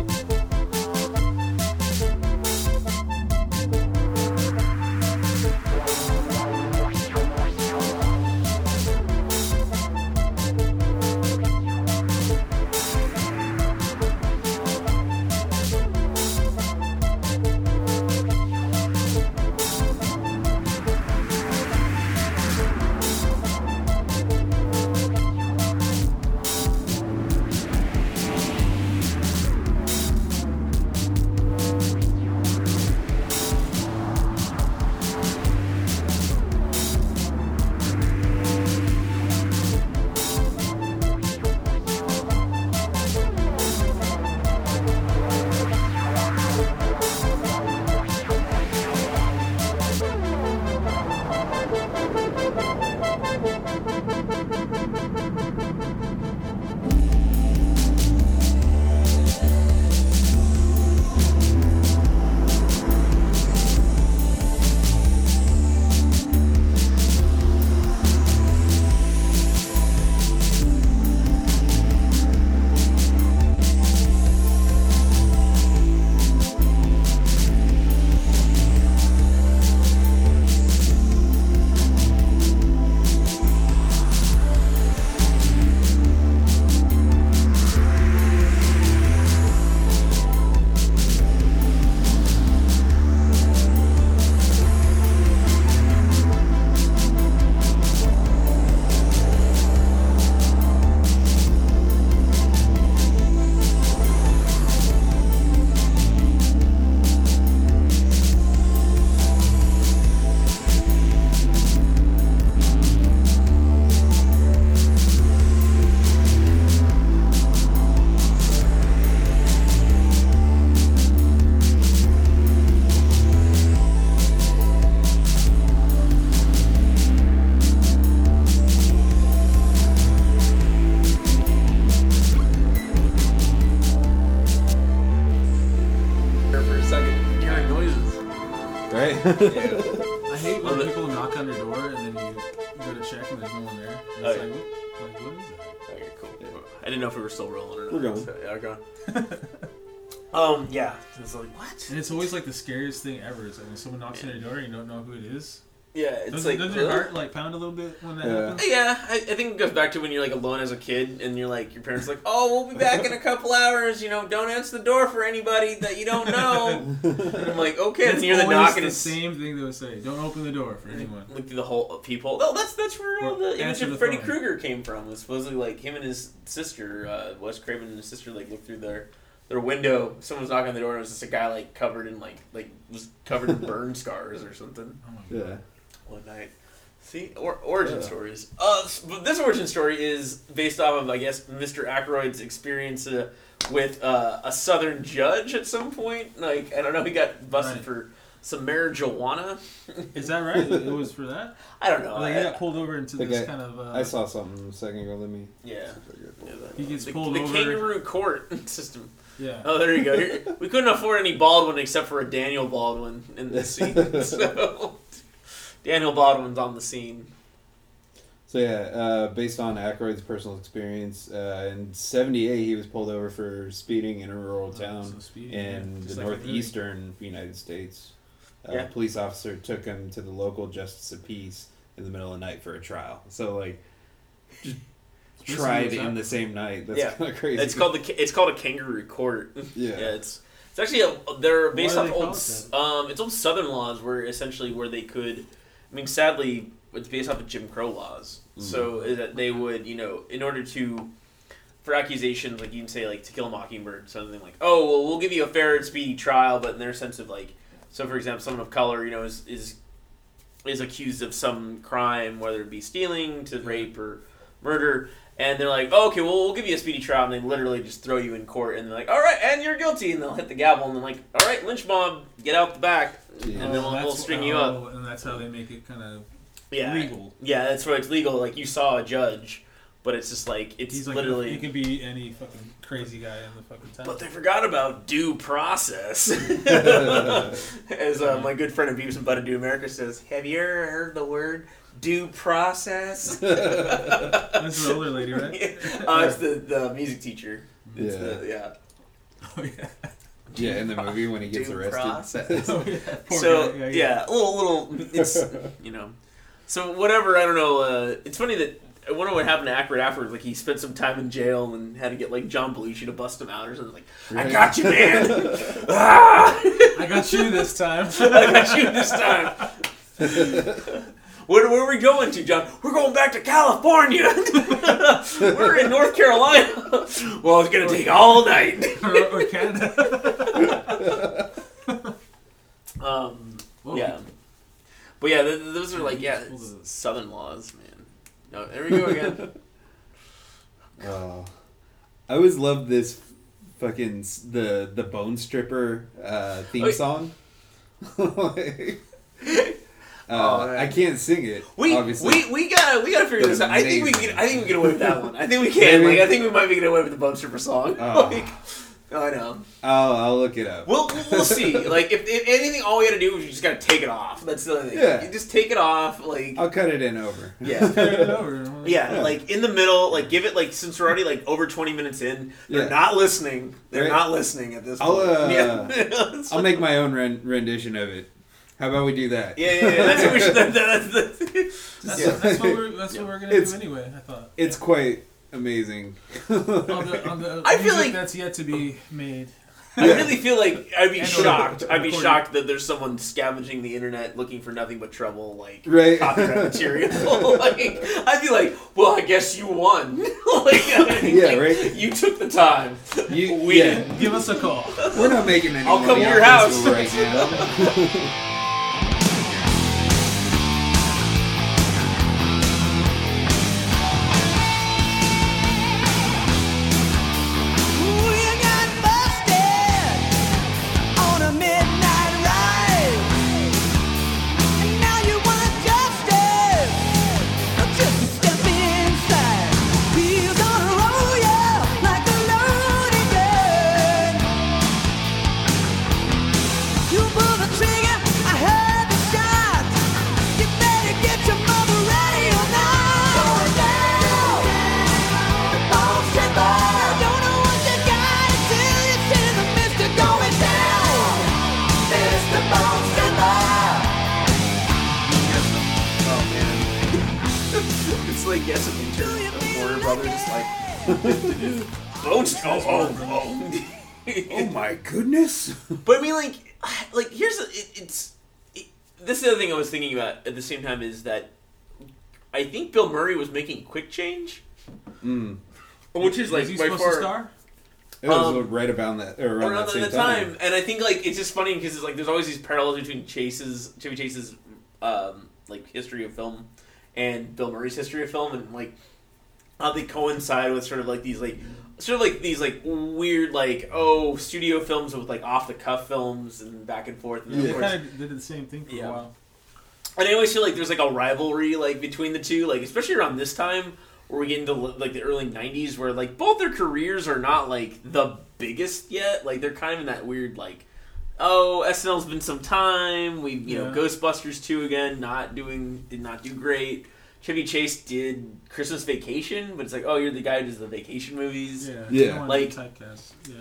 Yeah. It's like what? And it's always like the scariest thing ever. Is like when someone knocks on your door and you don't know who it is. Yeah, it's Doesn't, like doesn't your heart like pound a little bit when that Yeah. happens? Yeah, I, I think it goes back to when you're like alone as a kid and you're like your parents are like, oh, we'll be back in a couple hours. You know, don't answer the door for anybody that you don't know. and I'm like, okay. And you hear the always knocking the is same thing they would say. Don't open the door for anyone. look through the whole people. Oh, that's that's where all the image of Freddy. Krueger came from. Was supposedly like him and his sister, uh, Wes Craven and his sister, like looked through their their window. Someone was knocking on the door and it was just a guy like covered in like like was covered in burn scars or something. Oh. Yeah. one night. See, or, origin Yeah. stories. Uh, but this origin story is based off of, I guess, Mr. Aykroyd's experience uh, with uh, a Southern judge at some point. Like, I don't know, he got busted Right. for some marijuana. Is that right? it was for that? I don't know. Like I- he got pulled over into this I- kind of. Uh, I saw something a second ago. Let me. yeah. Yeah, the, He gets the, pulled the over. kangaroo court system. Yeah. Oh, there you go. Here- we couldn't afford any Baldwin except for a Daniel Baldwin in this scene. so, Daniel Baldwin's on the scene. So yeah, uh, based on Aykroyd's personal experience, uh, in '78 he was pulled over for speeding in a rural Oh, town so speedy, yeah. in Just the like northeastern United States. Uh, Yeah. A police officer took him to the local justice of peace in the middle of the night for a trial. So like, just This tried was in the same night. That's Yeah. kind of crazy. It's called the it's called a kangaroo court. Yeah. yeah it's it's actually a, they're based do off they old it s- that? um it's old Southern laws where essentially where they could, I mean sadly it's based off of Jim Crow laws. Mm. So is that they would you know in order to for accusations like you can say like To Kill a Mockingbird something like oh well we'll give you a fair and speedy trial but in their sense of like so for example someone of color you know is is is accused of some crime whether it be stealing to rape or murder and they're like, oh, okay, well, we'll give you a speedy trial, and they literally just throw you in court, and they're like, all right, and you're guilty, and they'll hit the gavel, and they're like, all right, lynch mob, get out the back, Yeah. and then we'll, that's- we'll string you up. And that's how they make it kind of Yeah, legal. yeah, that's where it's legal. Like you saw a judge, but it's just like it's He's like, literally. he can be any fucking crazy guy in the fucking town. but they forgot about due process. As uh, my good friend of Beavis and Butthead Do America says, have you ever heard the word due process? That's the older lady, right? uh, it's the, the music teacher. It's Yeah. the, yeah. Oh yeah. yeah, in the movie when he gets Due arrested. process. Oh, yeah. So guy. yeah, a little little it's you know so whatever i don't know uh, it's funny that i wonder what happened to Aykroyd afterwards like he spent some time in jail and had to get like john belushi to bust him out or something like i got you man ah! I got you this time. i got you this time where, where are we going to john we're going back to california we're in north carolina well it's gonna take all night or, or Canada. um Whoa. Yeah. But yeah, th- th- those are like yeah, southern laws, man. No, there we go again. Oh, I always loved this fucking the the Bone Stripper uh, theme Oh, song. Like, uh, man. I can't sing it. we, obviously. we we gotta we gotta figure But this out. I think we can I think we can get away with that one. I think we can. Maybe. Like I think we might be getting away with the Bone Stripper song. Oh. like, I know. I'll I'll look it up. We'll we'll see. like if, if anything, all we gotta do is you just gotta take it off. That's the only thing. Yeah. You just take it off. Like I'll cut it in over. yeah. Carry it over. Yeah, Yeah. like in the middle, like give it like since we're already like over twenty minutes in, they're Yeah. not listening. They're Right. not listening at this I'll, point. uh, yeah, I'll make my own ren- rendition of it. How about we do that? Yeah, yeah, yeah. That's what we should. That, that, that's, That's, Yeah. that's what we're that's what we're gonna It's- do anyway. I thought. It's quite amazing. On the, on the I feel like- that's yet to be made. I really feel like I'd be And shocked. I'd be shocked that there's someone scavenging the internet looking for nothing but trouble, like Right. copyright material. like, I'd be like, well, I guess you won. like, I mean, Yeah, like, right. You took the time. You, We yeah. didn't. Give us a call. We're not making any I'll money come to your house. right now. At the same time is that I think Bill Murray was making Quick Change, Mm. which is like Is he by supposed far to star? It was Um, right about that, or around, around that same the time. time. and I think like it's just funny because it's like there's always these parallels between Chase's Chevy Chase's um, like history of film and Bill Murray's history of film, and like how they coincide with sort of like these like sort of like these like weird like oh studio films with like off the cuff films and back and forth. And then, They of course, kind of did the same thing for Yeah. a while. And I always feel like there's like a rivalry like between the two, like especially around this time where we get into like the early '90s, where like both their careers are not like the biggest yet. Like they're kind of in that weird like, oh, SNL's been some time. We you know Ghostbusters two again, not doing did not do great. Chevy Chase did Christmas Vacation, but it's like, oh, you're the guy who does the vacation movies. Yeah, Yeah. you don't wanna Like- typecast. Yeah.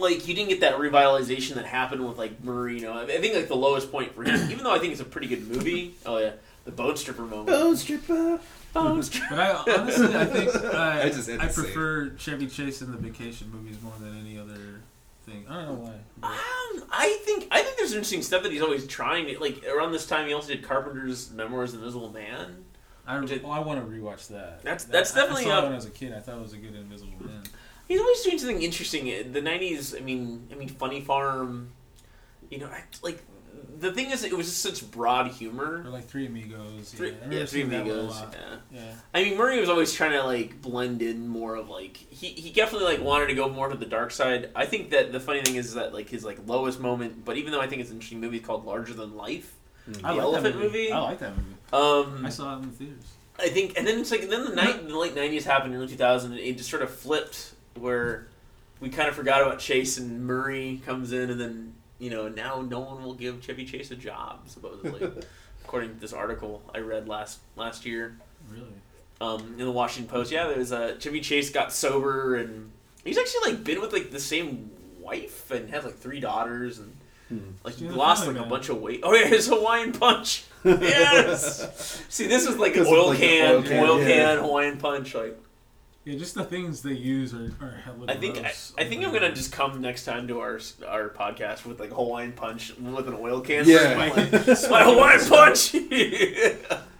Like you didn't get that revitalization that happened with like Marino. I think like the lowest point for him, even though I think it's a pretty good movie. Oh yeah, the Bone Stripper moment. Bone stripper. Bone Stripper. But I honestly, I think I, I just I prefer Chevy Chase in the vacation movies more than any other thing. I don't know why. Um, I think I think there's interesting stuff that he's always trying to like. Around this time, he also did Carpenter's Memoirs of Invisible Man. I, Did- oh, I want to rewatch that. That's- that's I- definitely I saw up- it when I was a kid. I thought it was a good Invisible Man. He's always doing something interesting. The '90s, I mean, I mean, Funny Farm. You know, I, like the thing is, it was just such broad humor. Or like Three Amigos. Three, yeah, I yeah, Three seeing that one a Amigos. Yeah. Yeah. I mean, Murray was always trying to like blend in more of like he, he definitely like wanted to go more to the dark side. I think that the funny thing is that like his like lowest moment, but even though I think it's an interesting movie called Larger Than Life. I The like Elephant that movie. movie? I like that movie. Um, I saw it in the theaters. I think, and then it's like, then the night, the late '90s happened, early 2000, and it just sort of flipped where we kind of forgot about Chase and Murray comes in, and then you know now no one will give Chevy Chase a job supposedly, according to this article I read last last year Really? um, in the Washington Post. Yeah, there was a Chevy Chase got sober, and he's actually like been with like the same wife and has like three daughters, and Hmm. like he Yeah, lost Family like a bunch of weight. Oh yeah, his Hawaiian Punch. yes. See, this was like an 'Cause oil like, can, oil can, oil yeah. can Hawaiian Punch. Like Yeah, just the things they use are, are hella I think I, gross. I think I'm gonna just come next time to our our podcast with like Hawaiian Punch with an oil can. Yeah. my, my Hawaiian Punch.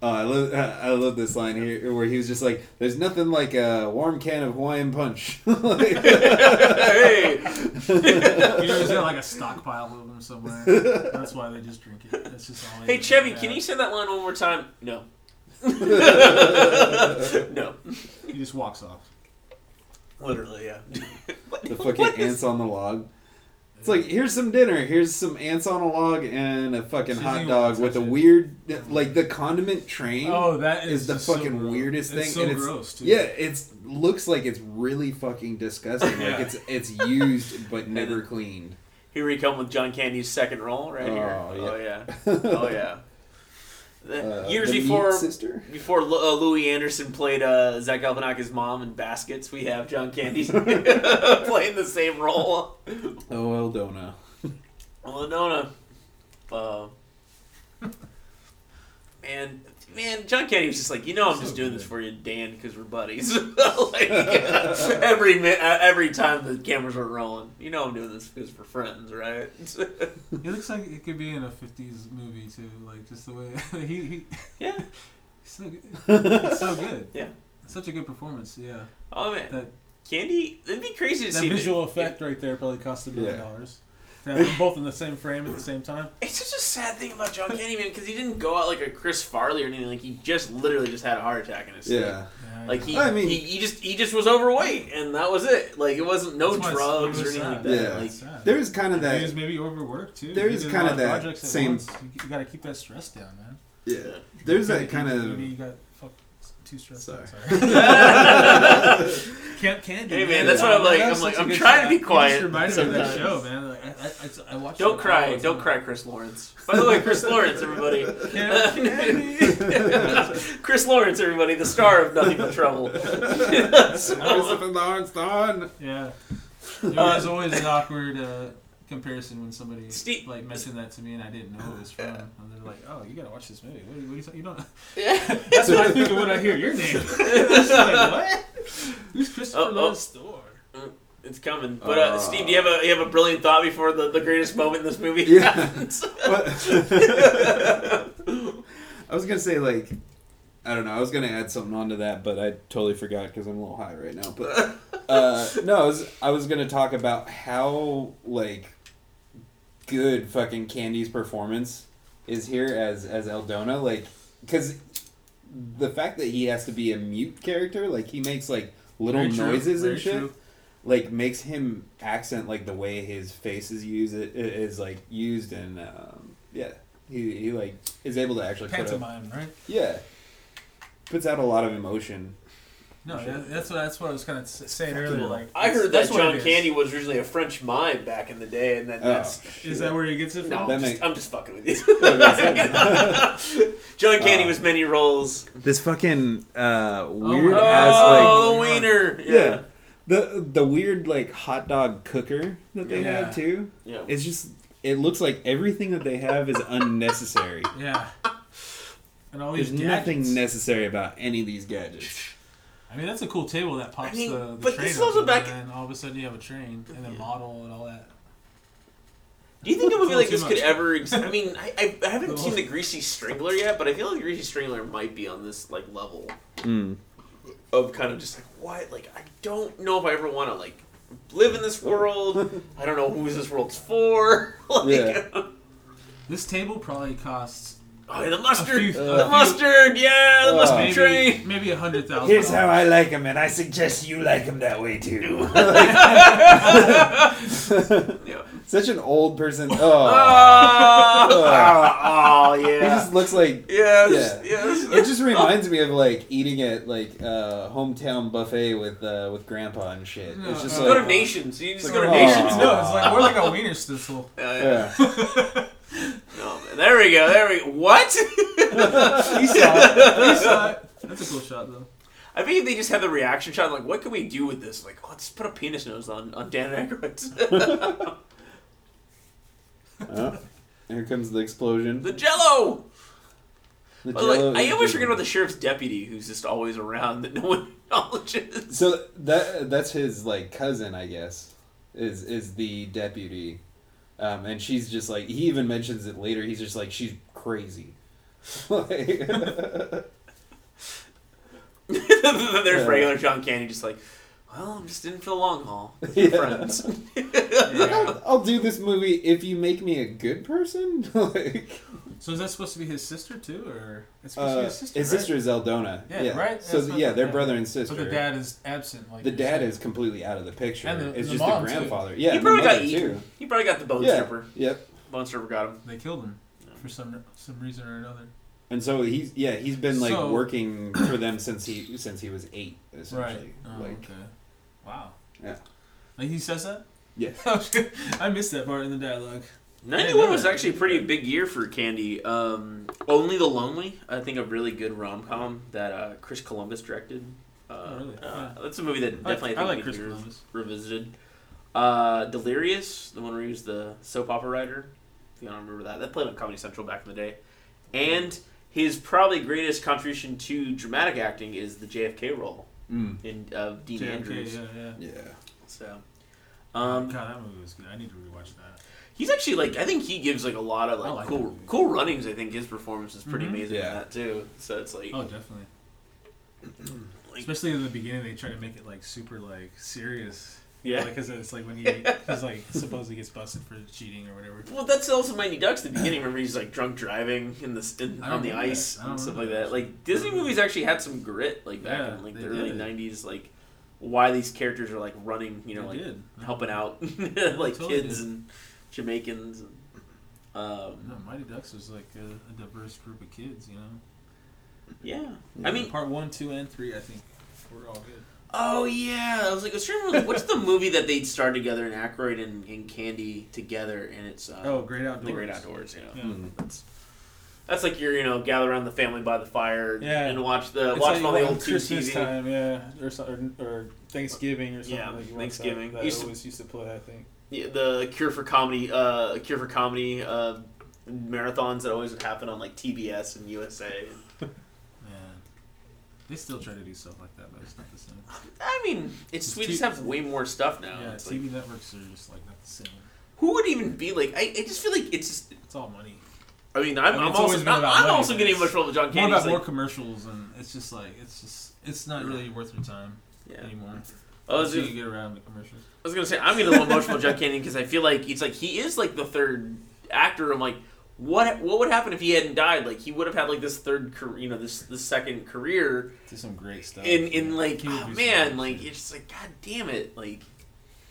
Oh, I love I love this line here where he was just like, "There's nothing like a warm can of Hawaiian punch." Like- hey. You know, he's got like a stockpile of them somewhere. That's why they just drink it. That's just all. Hey. Chevy, can you say that line one more time? No. no. He just walks off. Literally, yeah. the fucking ants on the log. It's like here's some dinner. Here's some ants on a log and a fucking So hot dog wanna with a touch it. weird, like the condiment train. Oh, that is, is the just so fucking gross. weirdest It's thing, so and it's gross too. yeah, it's looks like it's really fucking disgusting. Like it's it's used but never cleaned. Here we come with John Candy's second role right here. Oh, Oh yeah. yeah. Oh yeah. Oh, The- Uh, Years before sister. before uh, Louie Anderson played uh, Zach Galifianakis' mom in Baskets, we have John Candy playing the same role. Oh, Eldona. No. Uh, man, man, John Candy was just like, you know, I'm So just doing good. this for you, Dan, because we're buddies. like, every uh, every time the cameras were rolling, you know, I'm doing this because we're friends, right? He looks like it could be in a '50s movie too. Like just the way he, he yeah. he's so good. It's so good. Yeah. Such a good performance. Yeah. Oh man, That Candy. It'd be crazy to see. that see. visual the- effect right there probably cost a million Yeah. dollars. To have them both in the same frame at the same time. It's such a sad thing about John Candy, man, because he didn't go out like a Chris Farley or anything. Like he just literally just had a heart attack in his sleep. Yeah. Yeah, Like he, I mean- he, he just he just was overweight, and that was it. Like it wasn't no That's why it's- drugs it or was anything like that. Yeah. Like There is kind of He that. was maybe overworked too. There He is did a kinda that same- once. You, you got to keep that stress down, man. Yeah. There's that kind Maybe of. You got fuck, too stressed. Sorry. out, Sorry. can't can't. Hey, man, that's what I'm like. I'm like, I'm trying to be quiet just reminded me of that show, man. Like, I, I, I, I watched don't cry, don't time. cry, Chris Lawrence. By the way, Chris Lawrence, everybody. Can't- can't- Chris Lawrence, everybody, the star of Nothing But Trouble. So- Christopher Lawrence Dawn. Yeah. It was always an awkward uh, comparison when somebody Steve- like mentioned that to me and I didn't know it was from. And they're like, "Oh, you gotta watch this movie. What, are you- what are you, talking- you don't?" Yeah. That's what I think of when I hear your name. It's like, what? Who's Christopher Oh, oh. Lloyd Storr? It's coming. But uh, Steve, do you have a you have a brilliant thought before the, the greatest moment in this movie Yeah. happens? I was gonna say like, I don't know. I was gonna add something onto that, but I totally forgot because I'm a little high right now. But uh, no, I was I was gonna talk about how like good fucking Candy's performance is here as as Eldona. Like, because the fact that he has to be a mute character, like he makes like little Very true, noises very and shit. true. Like makes him accent like the way his face is used is like used and um, yeah he, he like is able to actually put up Pantomime, right? yeah puts out a lot of emotion No, yeah, that's what that's what I was kind of saying earlier. Like, I heard that that's what John it is. Candy was originally a French mime back in the day, and that Oh. that's Is that where he gets it from? no. I'm That just, make- I'm just fucking with you. Oh, John Candy Oh. was many roles. this fucking uh, weird God. ass Oh, like the wiener. yeah. Yeah. the the weird like hot dog cooker that they Yeah. have too Yeah. it's just it looks like everything that they have is unnecessary Yeah. And all these there's gadgets. nothing necessary about any of these gadgets I mean, that's a cool table that pops I mean, the, the but train this is up, also and then all of a sudden you have a train and a model and all that. Do you think a movie like Too this could ever? Ex- I mean, I, I, I haven't Little- seen the Greasy Strangler yet, but I feel like Greasy Strangler might be on this like level mm. of kind of just like what? Like I don't know if I ever want to like live in this world. I don't know who this world's for. like, Yeah. This table probably costs oh, yeah, the mustard, few- the uh, mustard, yeah, the Uh, mustard maybe train. maybe a hundred thousand. here's how i like them and i suggest you like them that way too Yeah. such an old person oh Oh, oh, he yeah. just looks like Yes, Yeah. yes. It just reminds me of like eating at like uh, hometown buffet with uh, with grandpa and shit. No, it's just Just uh, go like to Nations. You just It's go to like, Nations. no, it's like more like a wiener schnitzel. Yeah, yeah. Yeah. No, man. There we go. There we go. What? You saw it. You saw it. That's a cool shot though. I think they just had the reaction shot. Like, what can we do with this? Like, oh, let's put a penis nose on on Dan Aykroyd's. Oh, here comes the explosion. the Jello. The By the way, Jell-O I is always forget about the sheriff's deputy, who's just always around that no one acknowledges. So that that's his like cousin, I guess, is is the deputy, um, and she's just like he even mentions it later. He's just like she's crazy. Like- There's Yeah. regular John Candy, just like, well, I'm just in for the long haul. With Yeah. friends. I'll, I'll do this movie if you make me a good person. like, So is that supposed to be his sister too, or it's supposed to be uh, his sister? his right? sister is Eldona. Yeah, right? So That's what- yeah, they're yeah. brother and sister. But the dad is absent. Like The you're dad saying. is completely out of the picture. And the- it's the just mom, the too. grandfather. Yeah, he and probably got mother, eaten. too. He probably got the bone Yeah. stripper. Yep. Bone stripper got him. They killed him for some some reason or another. And so he's yeah he's been like So- working for them since he since he was eight essentially. Right. Oh, Like okay. Wow. Yeah. Like he says that. yeah. I missed that part in the dialogue. 91 was actually a pretty big year for Candy. Um, Only the Lonely, I think a really good rom com that uh, Chris Columbus directed. Uh, Oh, really? uh, That's a movie that definitely I like think Chris needs to be Columbus. revisited. Uh, Delirious, the one where he was the soap opera writer. If you don't remember that, that played on Comedy Central back in the day. And his probably greatest contribution to dramatic acting is the JFK role Mm. in of Dean JFK, Andrews. Yeah, yeah. Yeah. So, um, God, that movie was good. I need to rewatch that. He's actually like I think he gives like a lot of like, like cool that cool runnings. I think his performance is pretty Mhm. amazing in that too. So it's like, Oh, definitely. like Especially in the beginning, they try to make it like super like serious. yeah. Because it's like when he he's like supposedly gets busted for cheating or whatever. well, that's also Mighty Ducks. At the beginning, remember he's like drunk driving in the in, on the ice that. And stuff like that. that. Like Disney movies actually had some grit like back Yeah, in like the early did. '90s. Like why these characters are like running, you know, They like did. helping out like totally kids did. and Jamaicans. And, um, No, Mighty Ducks was like a, a diverse group of kids, you know. yeah. I mean, part one, two, and three, I think, were all good. Oh yeah, I was like, I was trying to remember, what's the movie that they starred together in Aykroyd and, and Candy together, and it's uh, Oh, Great Outdoors. the Great Outdoors. You know, Yeah. Mm. that's that's like your you know gather around the family by the fire Yeah. and watch the It's watch like all the old tube Christmas TV. time, yeah, or, or or Thanksgiving or something. Yeah, like Thanksgiving. That, that Used to- always used to play. I think. The Cure for Comedy, uh, Cure for Comedy uh, marathons that always would happen on like TBS and USA. Yeah. They still try to do stuff like that, but it's not the same. I mean, it's It's we T- just have way more stuff now. yeah, It's like, TV networks are just like not the same. who would even be like? I, I just feel like it's. Just, It's all money. I mean, I'm, I mean, I'm also always been I'm, money, also getting it's emotional with John More Candy. about He's more commercials, and it's just like it's just it's not really worth your time yeah. anymore. I was, you just- get around the commercials. I was gonna say I'm getting a little emotional with John Candy because I feel like it's like he is like the third actor. I'm like, what what would happen if he hadn't died? Like he would have had like this third, career, you know, this this second career Do some great stuff. in in like oh, man, like it's just like god damn it, like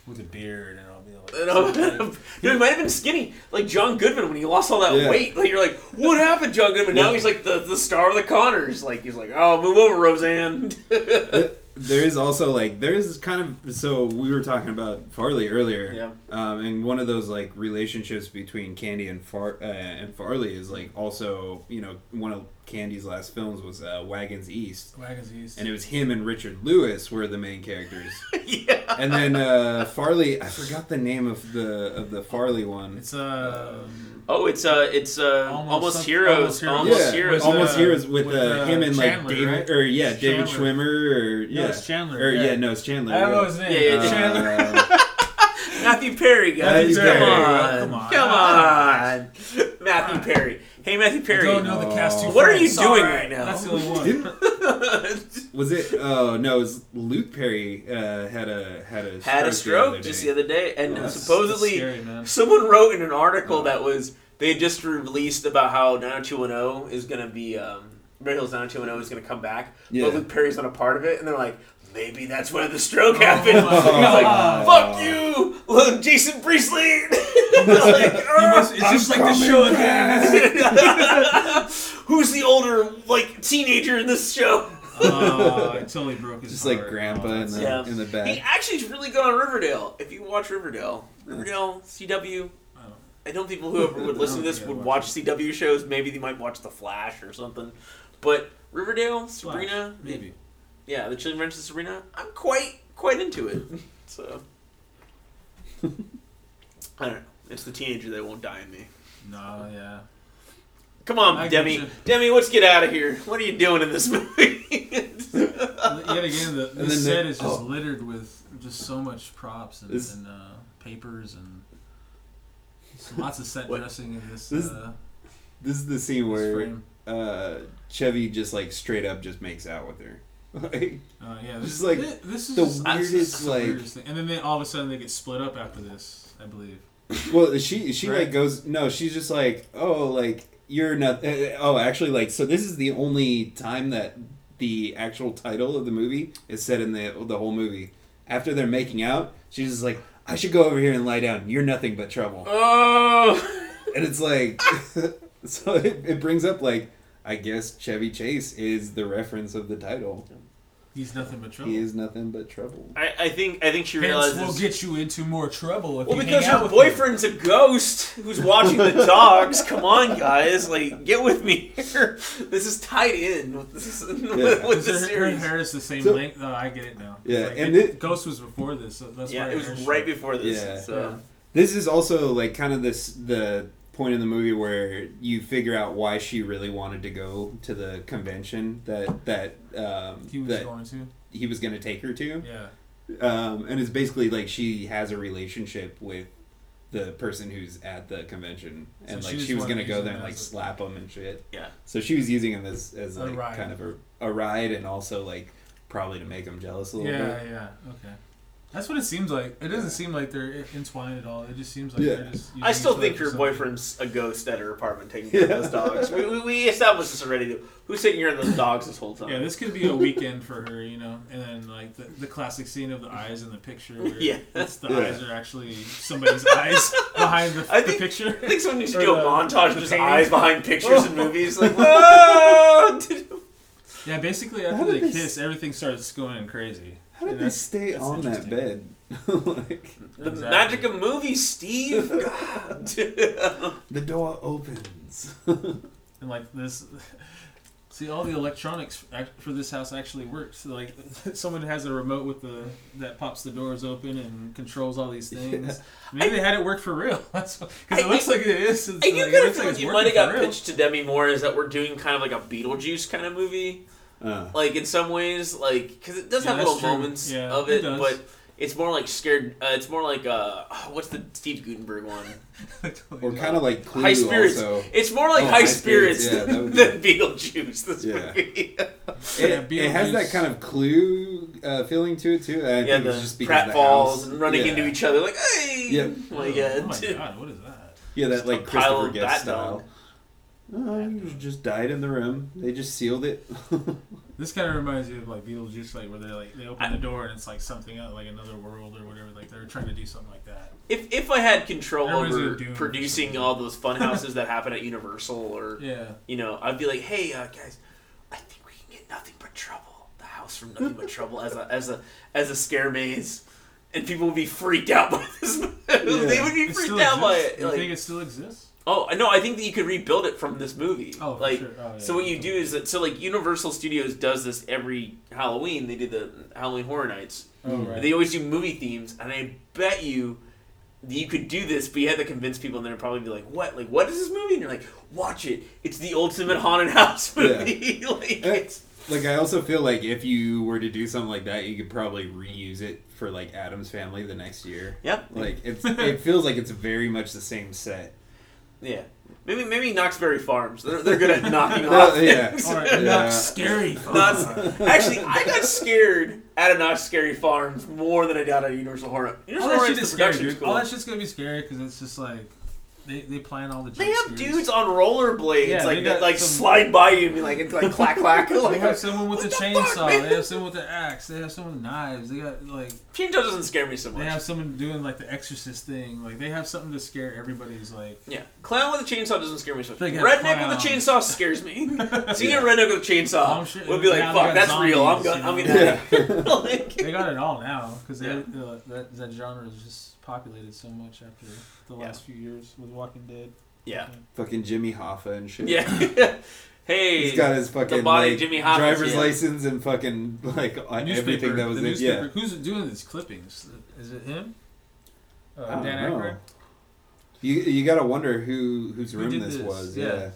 with a beard and all be like, you know, Dude, he might have been skinny like John Goodman when he lost all that Yeah. weight. Like you're like, what happened, John Goodman? Now he's like the the star of the Conners. Like he's like, oh, move over, Roseanne. there is also like there is kind of so we were talking about Farley earlier. yeah, Um, and one of those like relationships between Candy and Far uh, and Farley is like also you know one of Candy's last films was uh, Wagons East, Wagons East. and it was him and Richard Lewis were the main characters. yeah. and then uh, Farley, I forgot the name of the of the Farley one. It's uh, Oh, it's uh, it's uh, Almost almost, heroes, Almost Heroes. almost yeah, heroes. With, almost uh, heroes with, with, uh, uh, him and like David right? or yeah David Chandler. Schwimmer or yeah no, it's Chandler. or yeah. no it's Chandler. I don't know his name. Yeah, yeah, Uh, Chandler. Matthew Perry, guys. Matthew come, On. Come on. come on, Matthew Perry. Hey, Matthew I Perry. don't know the cast too Oh. What are you doing right now? That's the only one. Didn't- was it? Oh no, it was Luke Perry uh, had a had a Had a the stroke other just the other day, and That's- supposedly scary, someone wrote in an article Oh. that was they had just released about how 90210 is going to be um, Beverly Hills 90210 is going to come back, Yeah. but Luke Perry's not a part of it, and they're like. Maybe that's where the stroke Oh happened. my He's like, oh. "Fuck you, Look, Jason Priestley." Like, must- it's just like the show again. Who's the older, like, teenager in this show? Oh, I totally broke his just heart. like Grandpa Oh, in the Yeah. in the back. He actually is really good on Riverdale. If you watch Riverdale, Riverdale, CW. Oh. I don't think whoever would listen to this would watch watch CW shows. Maybe they might watch The Flash or something. But Riverdale, Sabrina, Maybe. Yeah, the Chilling Adventures of Sabrina. I'm quite quite into it. So I don't know. It's the teenager that won't die in me. No, yeah. Come on, I Demi. getcha. Demi, let's get out of here. What are you doing in this movie? Yet again, the, And this set they- is just oh. littered with just so much props and, This- and uh, papers and lots of set What? dressing in this, This- uh, This is the scene where uh, Chevy just like straight up just makes out with her. Like, Uh, yeah, Just this, like thi- this is the just- weirdest, this is the like- weirdest thing. and then they, all of a sudden they get split up after this. I believe. well, she she Right. like goes no, she's just like oh like you're not. Uh, oh, actually, like so this is the only time that the actual title of the movie is said in the the whole movie. After they're making out, she's just like I should go over here and lie down. You're nothing but trouble. oh. and it's like so it, it brings up like i guess chevy chase is the reference of the title He's nothing but trouble. he is nothing but trouble I, I think I think she Hence, realizes. we'll get you into more trouble if well, you because hang out her with boyfriend's a ghost who's watching the dogs. Come on, guys, like get with me here. This is tied in with this with, me. with the Her- her, series. hair is the same So- length. Oh, I get it now. Yeah, Like, and it- it- Ghost was before this, so that's yeah, why it her was hair's right short. before this. Yeah. So. this is also like kind of this the point in the movie where you figure out why she really wanted to go to the convention that that um, He was that going to. he was going to take her to Yeah. um, and it's basically like she has a relationship with the person who's at the convention and So like she she, was gonna go there and like a- slap him and shit Yeah. so she was using him as, as A like ride. kind of a, a ride and also like probably to make him jealous a little Yeah, bit yeah, okay. That's what it seems like. It doesn't seem like they're entwined at all. It just seems like Yeah. they're just. I still think other her boyfriend's a ghost at her apartment taking care of those dogs. We, we, we established this already. Who's taking care of those dogs this whole time? Yeah, this could be a weekend for her, you know, and then like the, the classic scene of the eyes in the picture. Where Yeah. it's the Yeah. eyes are actually somebody's eyes behind the, I the picture. I think someone needs to do a the- montage of just painting. eyes behind pictures in movies. Like, whoa! Yeah, basically after did they they s- kiss, everything starts going crazy. How did And they stay that's on that bed like the Exactly. magic of movies, Steve. God. the door opens And like this, See, all the electronics for this house actually works. So, like, someone has a remote with the that pops the doors open and controls all these things. Maybe they had it work for real. That's because it I- looks like it is. It's I do like, kind it of like like you working might have got real. pitched to Demi Moore is that we're doing kind of like a Beetlejuice kind of movie. Uh, like in some ways, like because it does Yeah, have little true. moments Yeah, of it it, does. but it's more like scared. Uh, it's more like uh, what's the Steve Guttenberg one? or kind of like Clue High spirits. also. It's more like Oh, high, High spirits, Spirits, yeah, that than, would than Beetlejuice. This Yeah. movie. It, Yeah, it has that kind of Clue uh, feeling to it too. I yeah, think the it's just because of the pratfalls house. and running yeah. into each other like, hey, Yep. like oh, yeah, oh my god, what is that? Yeah, that Just like Christopher Guest bat style. You just died in the room. They just sealed it. This kind of reminds me of like Beetlejuice, like where they like they open the door and it's like something else, like another world or whatever. Like they're trying to do something like that. If if I had control That over of Dune or producing all those fun houses that happen at Universal, or Yeah. you know, I'd be like, hey uh, guys, I think we can get nothing but trouble. The house from nothing but trouble as a as a as a scare maze, and people would be freaked out by this. they would be It freaked still out by it. You Like, think it still exists? Oh no, I think that you could rebuild it from this movie. Oh, for like sure. Oh, yeah. so what you do is that so like Universal Studios does this every Halloween. They do the Halloween Horror Nights. Oh, mm-hmm. right. They always do movie themes, and I bet you you could do this, but you had to convince people, and they'd probably be like, "What? Like, what is this movie?" And you're like, "Watch it. It's the ultimate haunted house movie." like, it's, like I also feel like if you were to do something like that, you could probably reuse it for like Addams Family the next year. Yep. Like it's it feels like it's very much the same set. Yeah. Maybe maybe Knott's Berry Farms. They're, they're good at knocking off yeah. things. All right, Yeah. not scary. Not- actually, I got scared at a Not Scary Farms more than I got at Universal Horror. Universal All that Horror shit is scary, dude. cool. All that shit's gonna be scary because it's just like they, they plan all the. They have scares. dudes on rollerblades Yeah, like that, like some- slide by you and be like, it's like clack clack. They like, have someone with a the chainsaw. fuck, they have someone with an axe. They have someone with knives. They got like Chainsaw doesn't scare me so much. they have someone doing like the Exorcist thing. Like they have something to scare everybody's like. Yeah, clown with a chainsaw doesn't scare me so much. They Redneck with a chainsaw scares me. Seeing Yeah. a redneck with a chainsaw Oh, shit. would be like, they "Fuck, that's real. I'm going. you I'm know? in that." like, They got it all now because Yeah. uh, that that genre is just populated so much after the Yeah. last few years with Walking Dead. yeah, Fucking Jimmy Hoffa and shit. yeah. hey, He's got his fucking body like, Jimmy Hoffa's, driver's yeah. license and fucking like on Newspaper, everything that was the in. newspaper. Yeah. Who's doing these clippings? Is it him? Uh, I don't Dan know. Aykroyd. You you gotta wonder who whose Who room this, this? was. Yeah. Yeah.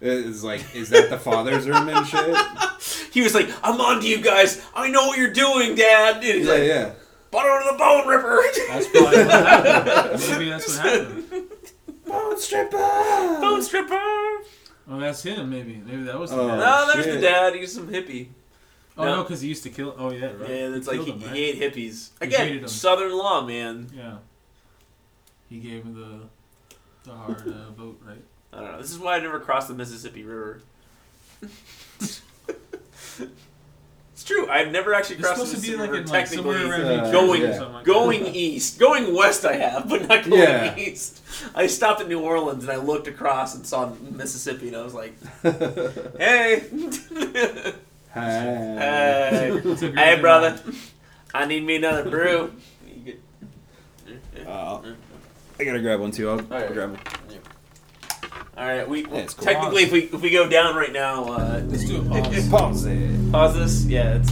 It's like, is that the father's room and shit? he was like, "I'm on to you guys. I know what you're doing, Dad." And he's Yeah, like, yeah. "Butter to the bone ripper." That's probably what happened. Maybe that's what happened. Bone stripper. bone stripper. Oh, that's him. Maybe. Maybe that was. The Oh. dad. No, there's the shit. dad. He's some hippie. Oh No. no, because he used to kill. Oh yeah, right. Yeah, it's like killed he, him, he right? ate hippies. Again, hated 'em. Southern law, man. Yeah. He gave him the the hard uh, vote, right? I don't know. This is why I never crossed the Mississippi River. true. I've never actually It's crossed the supposed to be Mississippi like River. in like somewhere technically. around uh, New going- or yeah. something like Going east, going west, I have, but not going Yeah. east. I stopped in New Orleans and I looked across and saw Mississippi, and I was like, "Hey, hey, It's a hey, brother, I need me another brew." You get- Uh, I gotta grab one too. I'll, I'll Alright. grab one. All right, we Yeah, cool. technically, if we if we go down right now, uh, Let's do a pause. Pause it. pause this. Yeah,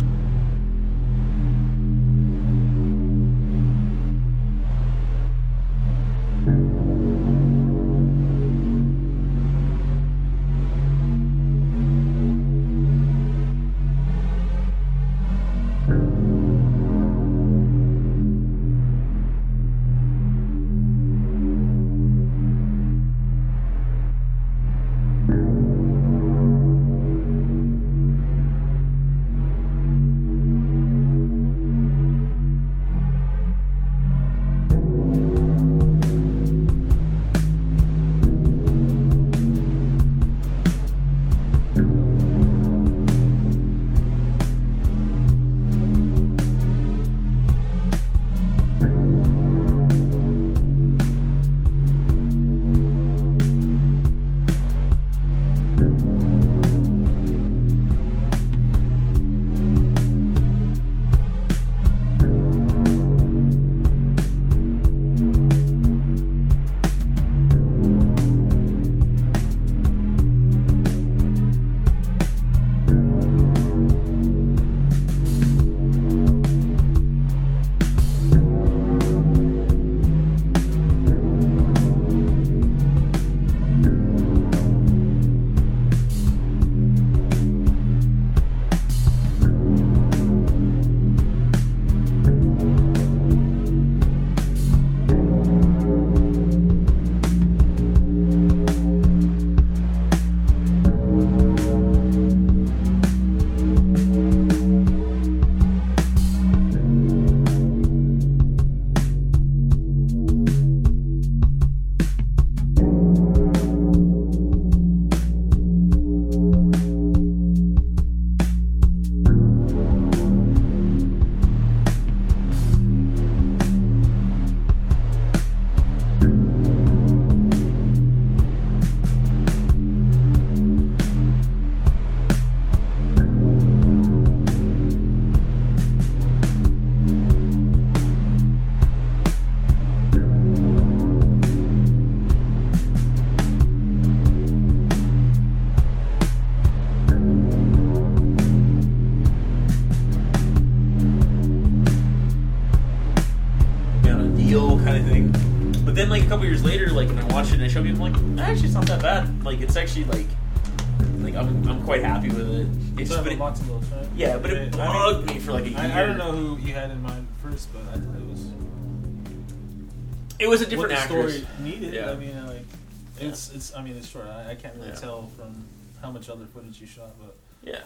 short. I, I can't really Yeah. tell from how much other footage you shot, but Yeah.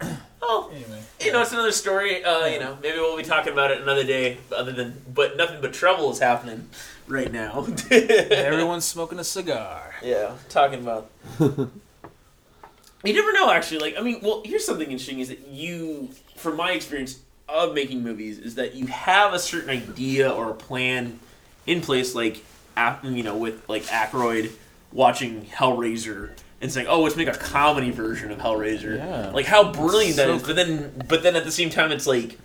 Oh, anyway. you know, it's another story. Uh, you know, maybe we'll be talking about it another day. Other than, but nothing but trouble is happening right now. everyone's smoking a cigar. Yeah, talking about. you never know, actually. Like, I mean, well, here's something interesting: is that you, from my experience of making movies, is that you have a certain idea or a plan in place, like, you know, with like Aykroyd watching Hellraiser and saying, "Oh, let's make a comedy version of Hellraiser." Yeah. Like how brilliant that So is. But then, but then at the same time, it's like,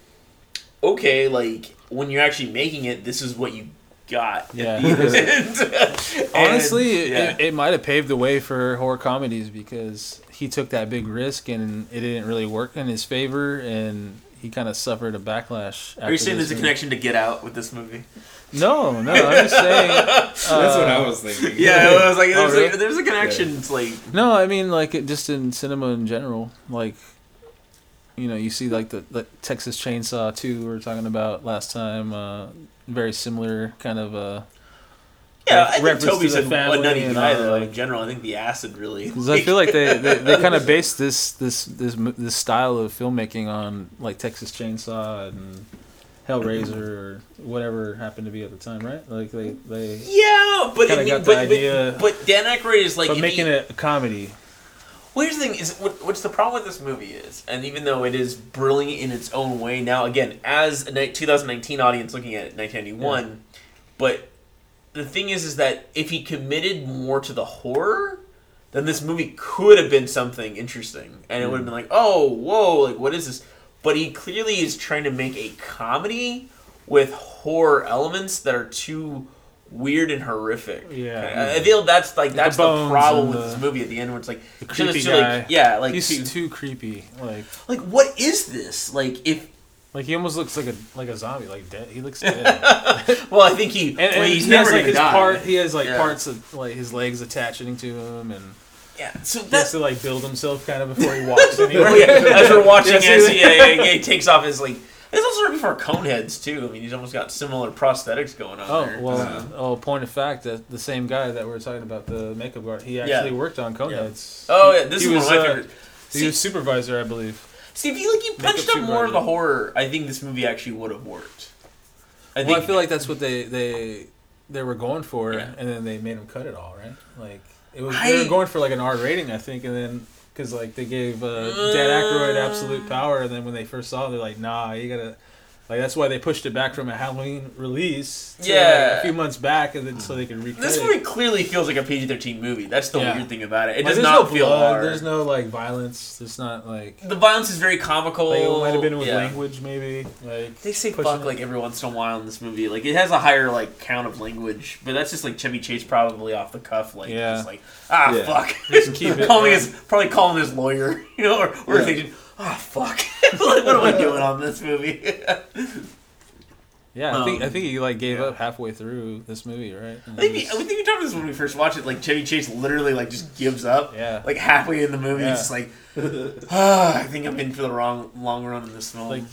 okay, like when you're actually making it, this is what you got. Yeah. And, Honestly, it, yeah. it, it might have paved the way for horror comedies because he took that big risk and it didn't really work in his favor, and he kind of suffered a backlash. Are you saying there's a connection to Get Out with this movie? No, no, I'm just saying. That's what I uh, was thinking. Yeah, it was like Oh, there's, really? like, there's a connection. It's like No, I mean like it just in cinema in general. Like, you know, you see like the, the Texas Chainsaw 2 we were talking about last time. Uh, very similar kind of. Uh, yeah, I think reference to the a, a family nutty and guy all, like- in general, I think the acid really. Because I feel like they, they, they kind of based this this this this style of filmmaking on like Texas Chainsaw and Hellraiser or whatever happened to be at the time, right? Like they they yeah, but I Kinda mean, got the but, idea. but but Dan Aykroyd is like but making he- it a comedy. Well, here's the thing: is what, what's the problem with this movie is, and even though it is brilliant in its own way, now again, as a 2019 audience looking at it, 1991, but the thing is, is that if he committed more to the horror, then this movie could have been something interesting, and it would have hmm. been like, oh, whoa, like what is this? But he clearly is trying to make a comedy with horror elements that are too weird and horrific. Yeah. I feel that's like the that's the, bones problem with the- this movie at the end, where it's like The creepy too, like, yeah, like He's too- too creepy. Like like what is this? Like if like he almost looks like a like a zombie. Like dead. He looks dead. well, I think he and, and he's he has like his die. part. He has like Yeah. parts of like his legs attaching to him, and yeah, so he has that's to like build himself kind of before he walks anywhere. oh, yeah, as we're watching, Yeah, as see he, yeah, yeah, yeah, he takes off his like. It's also right before Coneheads too. I mean, he's almost got similar prosthetics going on. Oh there. well. Uh, oh, point of fact that the same guy that we are talking about, the makeup guard, he actually worked on Coneheads. oh yeah, this He is was, one of my uh, favorite. He was supervisor, I believe. see, if you like you punched up more of the horror, I think this movie actually would have worked. I well, think I feel like that's what they they they were going for, Yeah. and then they made him cut it all, right? Like it was I- they were going for like an R rating, I think, and then because like they gave uh, Dan Aykroyd absolute power, and then when they first saw, it, they're like, nah, you gotta. Like that's why they pushed it back from a Halloween release, to, like, Yeah. a few months back, and then so they could recut this it. movie clearly feels like a PG-13 movie. That's the Yeah. weird thing about it. It Like, does there's not no feel blood, hard. There's no like violence. It's not like the violence is very comical. like it might have been with Yeah. language, maybe. Like They say fuck it. like every once in a while in this movie. Like it has a higher like count of language, but that's just like Chevy Chase probably off the cuff, like Yeah. just like ah Yeah. fuck, Just keep it, calling yeah. his probably calling his lawyer, you know, or, or thinking ah fuck, like, what am I doing on this movie? Yeah, I think I Um, think he like gave yeah. up halfway through this movie, right? And I think, we, I think we talked about this when we first watched it. Like Chevy Chase literally like just gives up. yeah, Like halfway in the movie, Yeah. he's like, ah, I think I'm in for the wrong long run in this film. Like,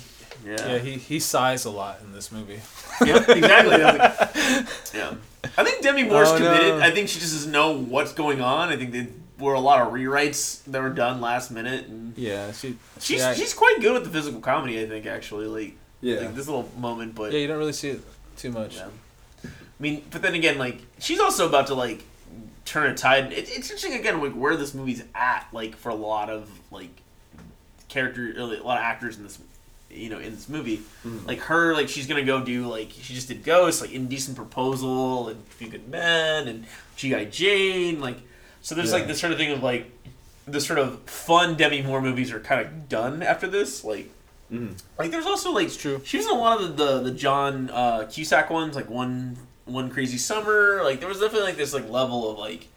yeah, yeah, he he sighs a lot in this movie. yeah, exactly. I like- yeah, I think Demi Moore's Oh, no. committed. I think she just doesn't know what's going on. I think there were a lot of rewrites that were done last minute, and Yeah, she she's yeah, she's quite good with the physical comedy. I think actually, like, Yeah. like this little moment, but yeah, you don't really see it too much. yeah. I mean, but then again, like she's also about to like turn a tide. It, it's interesting again, like where this movie's at, like for a lot of like character, a lot of actors in this, you know, in this movie. Mm-hmm. Like her, like she's gonna go do like she just did Ghost, like Indecent Proposal, and Few Good Men, and G.I. Jane. Like, so there's like this sort of thing of like the sort of fun Demi Moore movies are kind of done after this. Like, Mhm. like there's also like It's true. she was in a lot of the the, the John uh, Cusack ones, like one one crazy summer. Like there was definitely like this like level of like,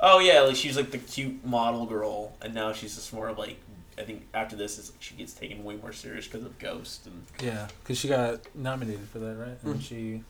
oh yeah, like she's like the cute model girl, and now she's just more of like. I think after this is she gets taken way more serious because of Ghost and Yeah, because she got nominated for that, right? Mm. And she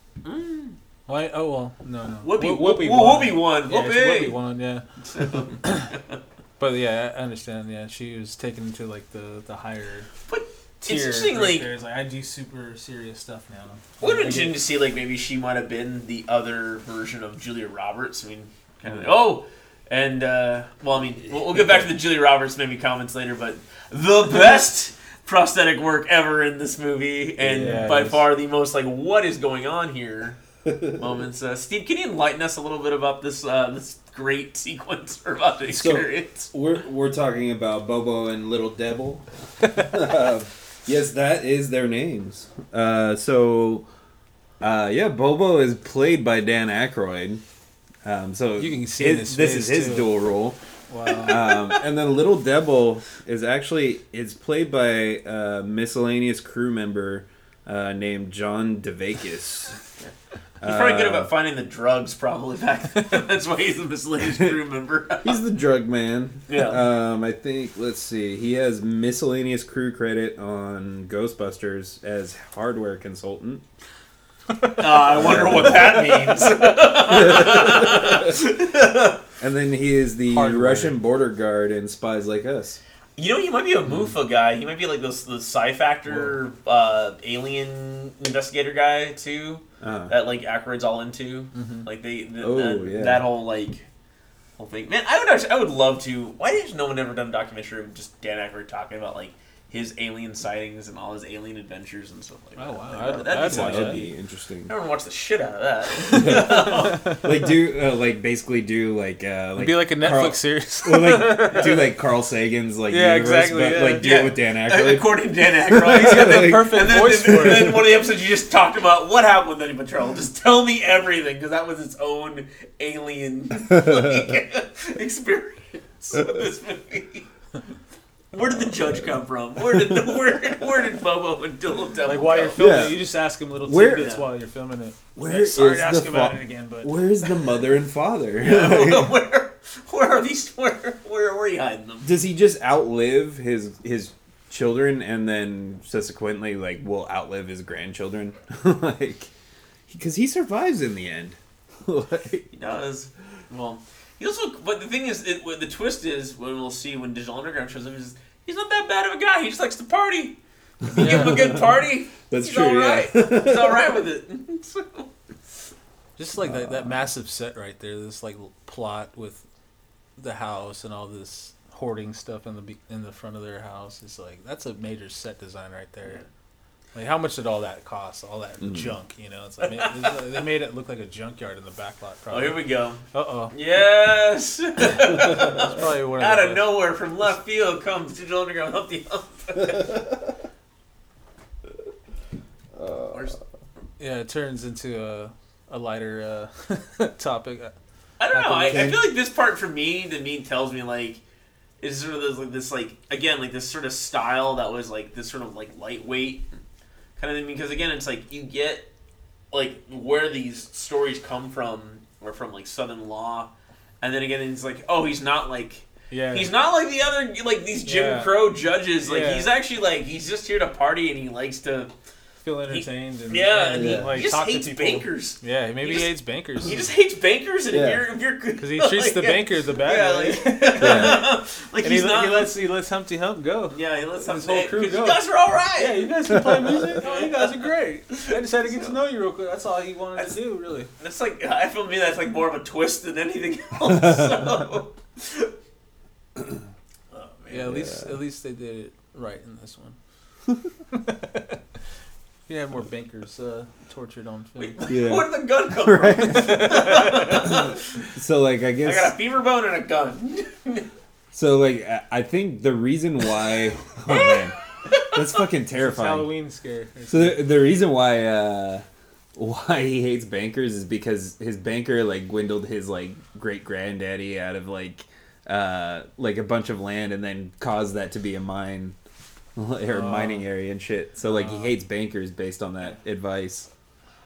Why? Oh well, no, no. Whoopi, Wh- Whoopi, won. Whoopi won. Yeah, Whoopi. Whoopi won. Yeah. but yeah, I understand. Yeah, she was taken into like the the higher. But tier interesting, right like- I do super serious stuff now. Would have been I interesting to see, like, maybe she might have been the other version of Julia Roberts. I mean, kind of like, oh, and, uh, well, I mean, we'll, we'll get back to the Julia Roberts maybe comments later, but the best prosthetic work ever in this movie, and Yeah, by far the most, like, what is going on here moments. Uh, Steve, can you enlighten us a little bit about this, uh, this great sequence we're about to So- experience? We're we're talking about Bobo and Little Devil. Uh, yes, that is their names. Uh, so, uh, yeah, Bobo is played by Dan Aykroyd. Um, so You can see his- his this is his too. dual role. Wow. Um, and then Little Devil is actually is played by a miscellaneous crew member uh, named John Daveikis. He's probably good Uh, about finding the drugs, probably back then. That's why he's a miscellaneous crew member. He's the drug man. Yeah. Um, I think. Let's see. He has miscellaneous crew credit on Ghostbusters as hardware consultant. Uh, I wonder what that means. And then he is the Hardware. Russian border guard in Spies Like Us. You know, he might be a MUFON guy. He might be like this the Psi Factor uh, alien investigator guy too. Uh, That like Aykroyd's all into. Like they, the, Oh, that, yeah. that whole like whole thing. Man, I would actually, I would love to. Why has no one ever done a documentary of just Dan Aykroyd talking about like his alien sightings and all his alien adventures and stuff like that? Oh, wow. Like, I'd- that'd I'd be that'd be interesting. I want to watch the shit out of that. like do uh, like basically do like uh, like It'd be like a Netflix Carl- series. well, like do like Carl Sagan's like Yeah, universe, exactly, but yeah. like do Yeah. it with Dan Aykroyd. According to Dan Aykroyd, he's got the Like- perfect And then, voice and for then it. one of the episodes you just talked about what happened with Enemy Patrol. Just tell me everything because that was its own alien like, experience with this movie. Where did the judge come from? Where did where where did Bobo and Little Devil Like while go? you're filming Yeah. it, you just ask him little Where- tidbits while you're filming it. Where Sorry is to ask the about it again, but Where's the mother and father? where where are these? Where where where are you hiding them? Does he just outlive his his children and then subsequently like will outlive his grandchildren? like because he survives in the end. like, He does. Well, he also. But the thing is, it, the twist is when we'll see when Digital Underground shows up is he's not that bad of a guy. He just likes to party. If you give him a good party, That's he's true, all yeah. right. he's all right with it. just like that, that uh, massive set right there, this like plot with the house and all this hoarding stuff in the in the front of their house is like that's a major set design right there. Like how much did all that cost? All that Mm. junk, you know? It's like it's like- they made it look like a junkyard in the back lot. oh, here we go. Uh oh. Yes. That's probably one of Out the of nowhere, from left field, comes Digital Underground up the up. Where's- Yeah, it turns into a a lighter uh, topic. I don't know. I, I feel like this part for me, the me, tells me like is sort of this like this like again like this sort of style that was like this sort of like lightweight kind of thing because again it's like you get like where these stories come from or from like Southern law, and then again it's like oh he's not like Yeah. he's not like the other like these Jim Yeah. Crow judges like Yeah. he's actually like he's just here to party and he likes to feel entertained and yeah and he, Yeah. like he just talk hates to people. bankers. Yeah, maybe He he, hates bankers. He just hates bankers, and Yeah. if you're if you're good, because he treats the like, banker the bad yeah, way. like, Yeah. like and he's he, not. he lets he lets Humpty Hump go. yeah, he lets his them whole crew go. You guys are all right. Yeah, you guys can play music. Oh, you guys are great. I just had to get to know you real quick. That's all he wanted to do, really. That's like I feel me. That's like more of a twist than anything else. So. oh, man. Yeah, at least at least they did it right in this one. You have more bankers uh, tortured on film. Wait, Yeah. where did the gun come Right. so like I guess I got a fever bone and a gun. so like I- I think the reason why oh man that's fucking It's terrifying. Halloween scare. So the, the reason why uh, why he hates bankers is because his banker like dwindled his like great granddaddy out of like uh, like a bunch of land and then caused that to be a mine or Oh. mining area and shit. So like he Oh. hates bankers based on that advice.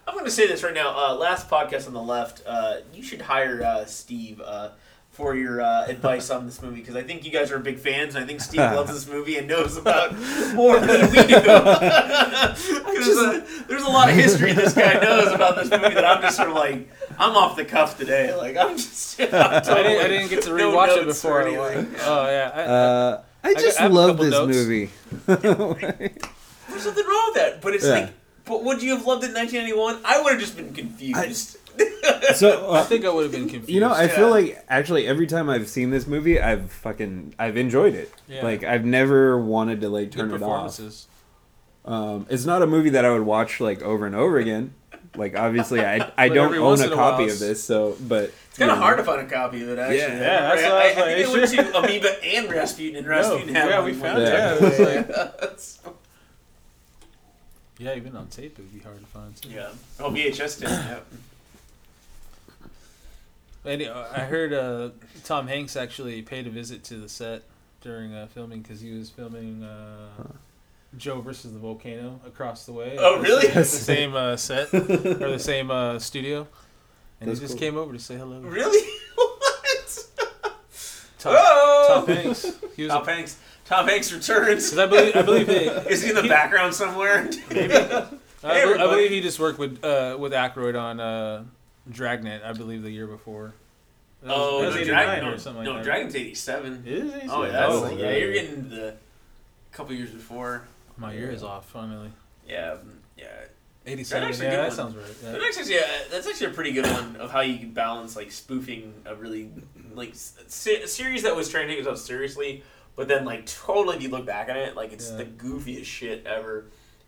I'm going to say this right now. Uh, last podcast on the left, uh, you should hire uh, Steve. Uh, for your uh, advice on this movie because I think you guys are big fans, and I think Steve loves this movie and knows about more than we do. 'Cause, uh, there's a lot of history this guy knows about this movie that I'm just sort of like, I'm off the cuff today. Like I'm just. I'm I didn't, I didn't get to no rewatch it before. or I Oh yeah. I, Uh, I just I have love this notes. movie. There's nothing wrong with that, but it's Yeah. like, but would you have loved it in 1991? I would have just been confused. so I uh, think I would have been confused. you know, I Yeah. feel like actually every time I've seen this movie, I've fucking I've enjoyed it. Yeah. Like I've never wanted to like Good turn it off. performances. Um, it's not a movie that I would watch like over and over again. Like obviously, I I don't own a in a copy while, of this, so but It's kind of hard to find a copy of it, actually. Yeah. Yeah, that's I, what I I, was I think like, they went to Amoeba and Rasputin, and Rasputin No, had yeah, we found it. it. Yeah. Yeah, it like- So- yeah, even on tape it'd be hard to find. Too. yeah. Oh, VHS did. Yeah. And uh, I heard uh, Tom Hanks actually paid a visit to the set during uh, filming because he was filming uh, Joe versus the volcano across the way. Oh, At the really? same- the same uh, set or the same uh, studio, and That's he just cool. came over to say hello. Really? what? Tom, oh! Tom Hanks. He was. Tom Hanks. Tom Hanks returns. 'cause I believe I believe they. Is he in the background somewhere? Maybe. I, Hey, bel- I everybody. believe he just worked with uh, with Aykroyd on uh, Dragnet. I believe the year before. That was- oh, that was no, 89 Dragnet, or no, something no like that. Dragnet's 87. It is. Oh, yeah, Oh, that's, yeah, you're getting the couple years before. My year is off finally. Yeah, yeah. Eighty-seven. actually Yeah, good that one. sounds right. Yeah. That's actually a, that's actually a pretty good one of how you can balance like spoofing a really like se- a series that was trying to take itself seriously, but then like totally if you look back at it, like it's Yeah. the goofiest shit ever.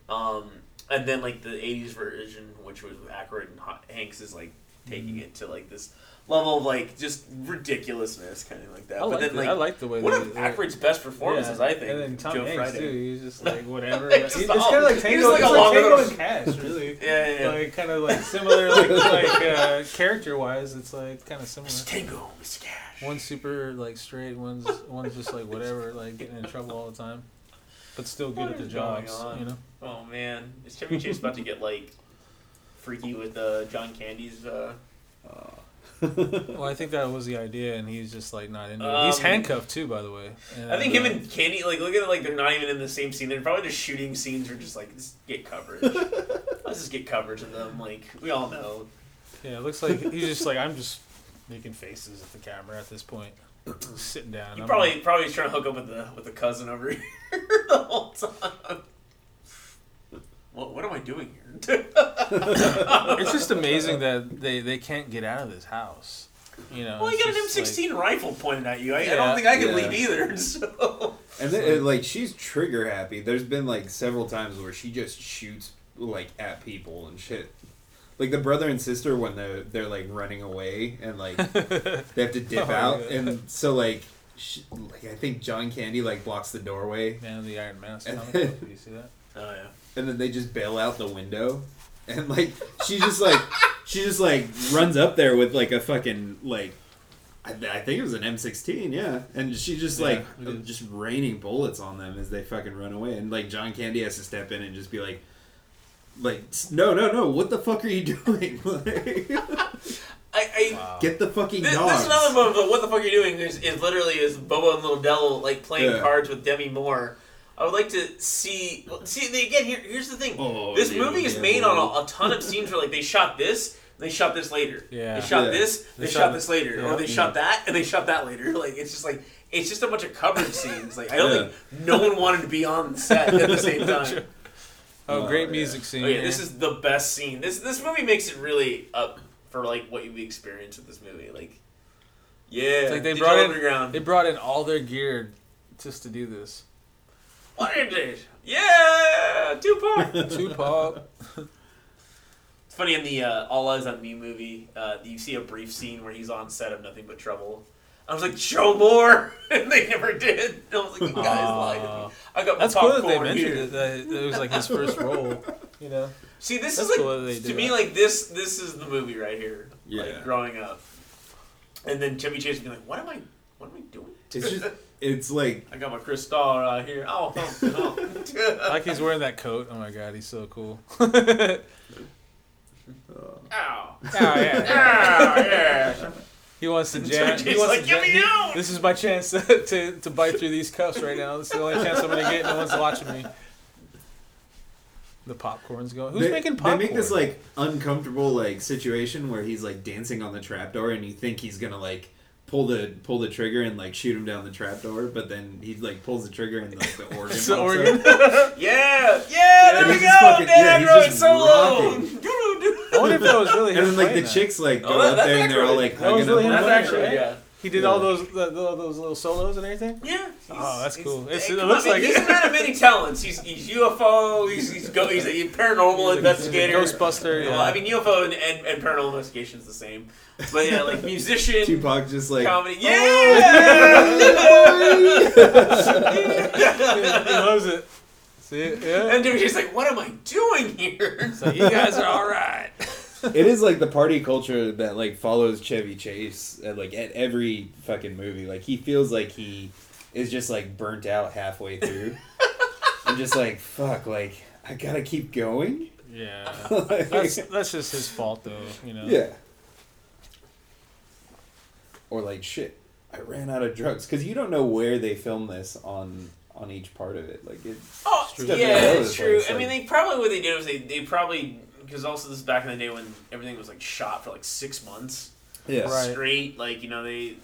Um, and then like the '80s version, which was with Aykroyd and Hanks, is like taking Mm-hmm. it to like this level of like just ridiculousness, kind of like that. I but like, then the, like I like the way one of they- best performances, yeah. I think. And then Tom Joe Hanks Friday. too. He's just like whatever. It's kind of like Tango, like like Tango and Cash, really. Yeah, yeah, yeah. Like kind of like similar, like like uh, character wise, it's like kind of similar. Tango, Mr. Cash. One's super like straight, one's one's just like whatever, like getting in trouble all the time, but still good What at the jobs. You know. Oh man, is Chevy Chase about to get like freaky with uh, John Candy's? Uh... Well, I think that was the idea, and he's just like not into it. He's Um, handcuffed too, by the way. I think him uh, and Candy, like, look at it like they're not even in the same scene. They're probably just shooting scenes or just like just get coverage. Let's just get coverage of them. Like we all know. Yeah, it looks like he's just like I'm just making faces at the camera at this point, sitting down. He I'm probably probably trying to hook up with the with the cousin over here the whole time. What, what am I doing here? it's just amazing that they they can't get out of this house. You know. well, you got an M16 rifle pointed at you. I, I don't think I can Yeah. leave either. So And then, it, like she's trigger happy. There's been like several times where she just shoots like at people and shit. Like the brother and sister when they're they're like running away and like they have to dip Oh, out yeah. and so like, she, like I think John Candy like blocks the doorway Man of the Iron Mask. And comic book, Did you see that? oh yeah. And then they just bail out the window and like she just like she just like runs up there with like a fucking like I, I think it was an M16 yeah and she just Yeah, like it is. just raining bullets on them as they fucking run away and like John Candy has to step in and just be like like no no no what the fuck are you doing like, I, I Wow. get the fucking This, dogs this is another moment. But what the fuck are you doing? Is, is literally is Bobo and Little Devil like playing Yeah. cards with Demi Moore. I would like to see. well, See again. Here, here's the thing. Oh, this yeah, movie is yeah, made boy. on a, a ton of scenes where like they shot this, they shot this later. Yeah. They shot Yeah. this, they, They shot, shot- this later, yeah. or they shot that and they shot that later. Like it's just like it's just a bunch of coverage scenes. Like I don't Yeah. think no one wanted to be on set at the same time. Oh, Oh, great yeah. music scene. Oh yeah, this is the best scene. This this movie makes it really up for like what you experience with this movie. Like, yeah, It's like they Digital brought in underground. they brought in all their gear just to do this. What is it? Yeah, Tupac. Tupac. it's funny in the uh, All Eyez on Me movie. Uh, you see a brief scene where he's on set of Nothing But Trouble. I was like, show more, and they never did. And I was like, you guys lied to me. I got my That's cool that popcorn they mentioned here. it. That it was like his first role. You know. See, this That's is like cool that to me like this. This is the movie right here. Yeah. Like growing up, and then Chevy Chase would be like, "What am I? What am I doing?" it's just it's like I got my crystal right here. Oh, oh, oh. Like he's wearing that coat. Oh my god, he's so cool. Oh. Ow. Oh yeah. Ow, yeah. He wants to And jam. He wants like, to "Get jam- me out!" This is my chance to, to, to bite through these cuffs right now. This is the only chance I'm gonna get. No one's watching me. The popcorn's going. Who's they, making popcorn? They make this like uncomfortable like situation where he's like dancing on the trapdoor, and you think he's gonna like pull the pull the trigger and like shoot him down the trapdoor, but then he like pulls the trigger and like the organ. The organ. up. Yeah, yeah, there we go. fucking- yeah, Dan he's Aykroyd just solo. I wonder if that was really him. And then like the that. chicks like oh, go Oh, that- up there and they're all Aykroyd. like That was hugging really up. him That's actually yeah. He did Yeah. all those the, the- those little solos and everything. Yeah. Oh, that's cool. It's- it come looks on, like- he's a man of many talents. He's he's UFO. He's he's, go, he's a paranormal investigator. Ghostbuster. Well, Yeah. I mean, UFO and, and, and paranormal investigation is the same. But yeah, like musician, Tupac just like comedy. Oh, Yeah. he loves it. See it? Yeah. and dude, he's like, "What am I doing here?" So you guys are all right. It is like the party culture that like follows Chevy Chase at like at every fucking movie. Like he feels like he is just like burnt out halfway through. I'm just like fuck, like I gotta keep going. Yeah. Like, That's that's just his fault though. You know. yeah. Or like shit, I ran out of drugs because you don't know where they film this on on each part of it. Like it. Oh, It's yeah, definitely all over it's true. place, I mean, they probably what they did was they, they probably because also this is back in the day when everything was like shot for like six months Yeah. Right. straight. Like you know they.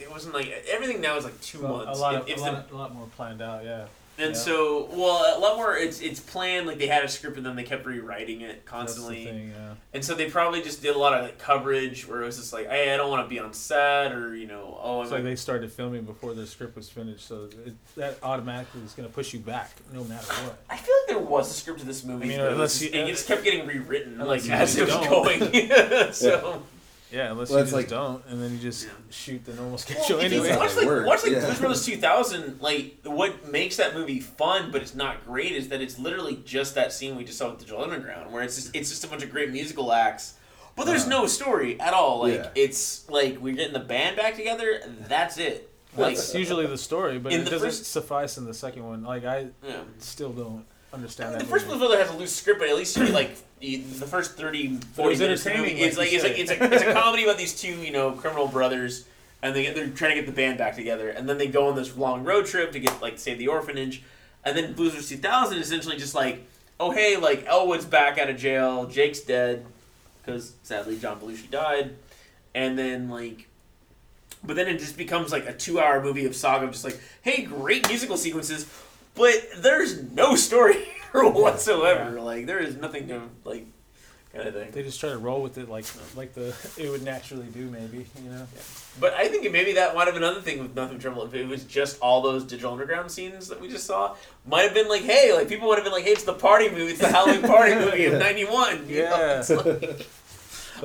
It wasn't like everything now is like two Well, months. a lot, If- of, if a, the- a lot more planned out. Yeah. And yeah. so, well, a lot more. It's it's planned. Like they had a script, and then they kept rewriting it That's the constantly. thing. Yeah. And so they probably just did a lot of like, coverage where it was just like, hey, I don't want to be on set, or you know, oh, I'm It's like they started filming before the script was finished, so it, that automatically is going to push you back no matter what. I feel like there was a script to this movie, I mean, but it, unless was just- you- it uh, just kept getting rewritten like as it was don't. going. so Yeah, unless Well, you just like- don't, and then you just Yeah. shoot the normal Well, schedule if you anyway. watch It like works, watch like yeah. Blues Brothers 2000, like what makes that movie fun, but it's not great, is that it's literally just that scene we just saw with the Digital Underground, where it's just it's just a bunch of great musical acts, but there's Uh, no story at all. Like yeah. it's like we're getting the band back together. That's it. Like That's usually the story, but it doesn't first- suffice in the second one. Like I yeah. still don't I understand mean, that. the first movie. Blues Brother has a loose script, but at least you like you, the first 30, 40 minutes of the movie. entertaining, It's like like it's like it's a it's a comedy about these two you know criminal brothers, and they get, they're trying to get the band back together, and then they go on this long road trip to get like save the orphanage, and then Blues Brothers 2000 is essentially just like oh hey like Elwood's back out of jail, Jake's dead because sadly John Belushi died, and then like. But then it just becomes like a two-hour movie of saga, of just like, hey, great musical sequences, but there's no story whatsoever. Like there is nothing to like kind of thing. They just try to roll with it like like the it would naturally do, maybe you know. But I think maybe that might have been another thing with Nothing Trouble. If it was just all those digital underground scenes that we just saw, might have been like, hey, like people would have been like, hey, it's the party movie, it's the Halloween party movie of '91. Yeah.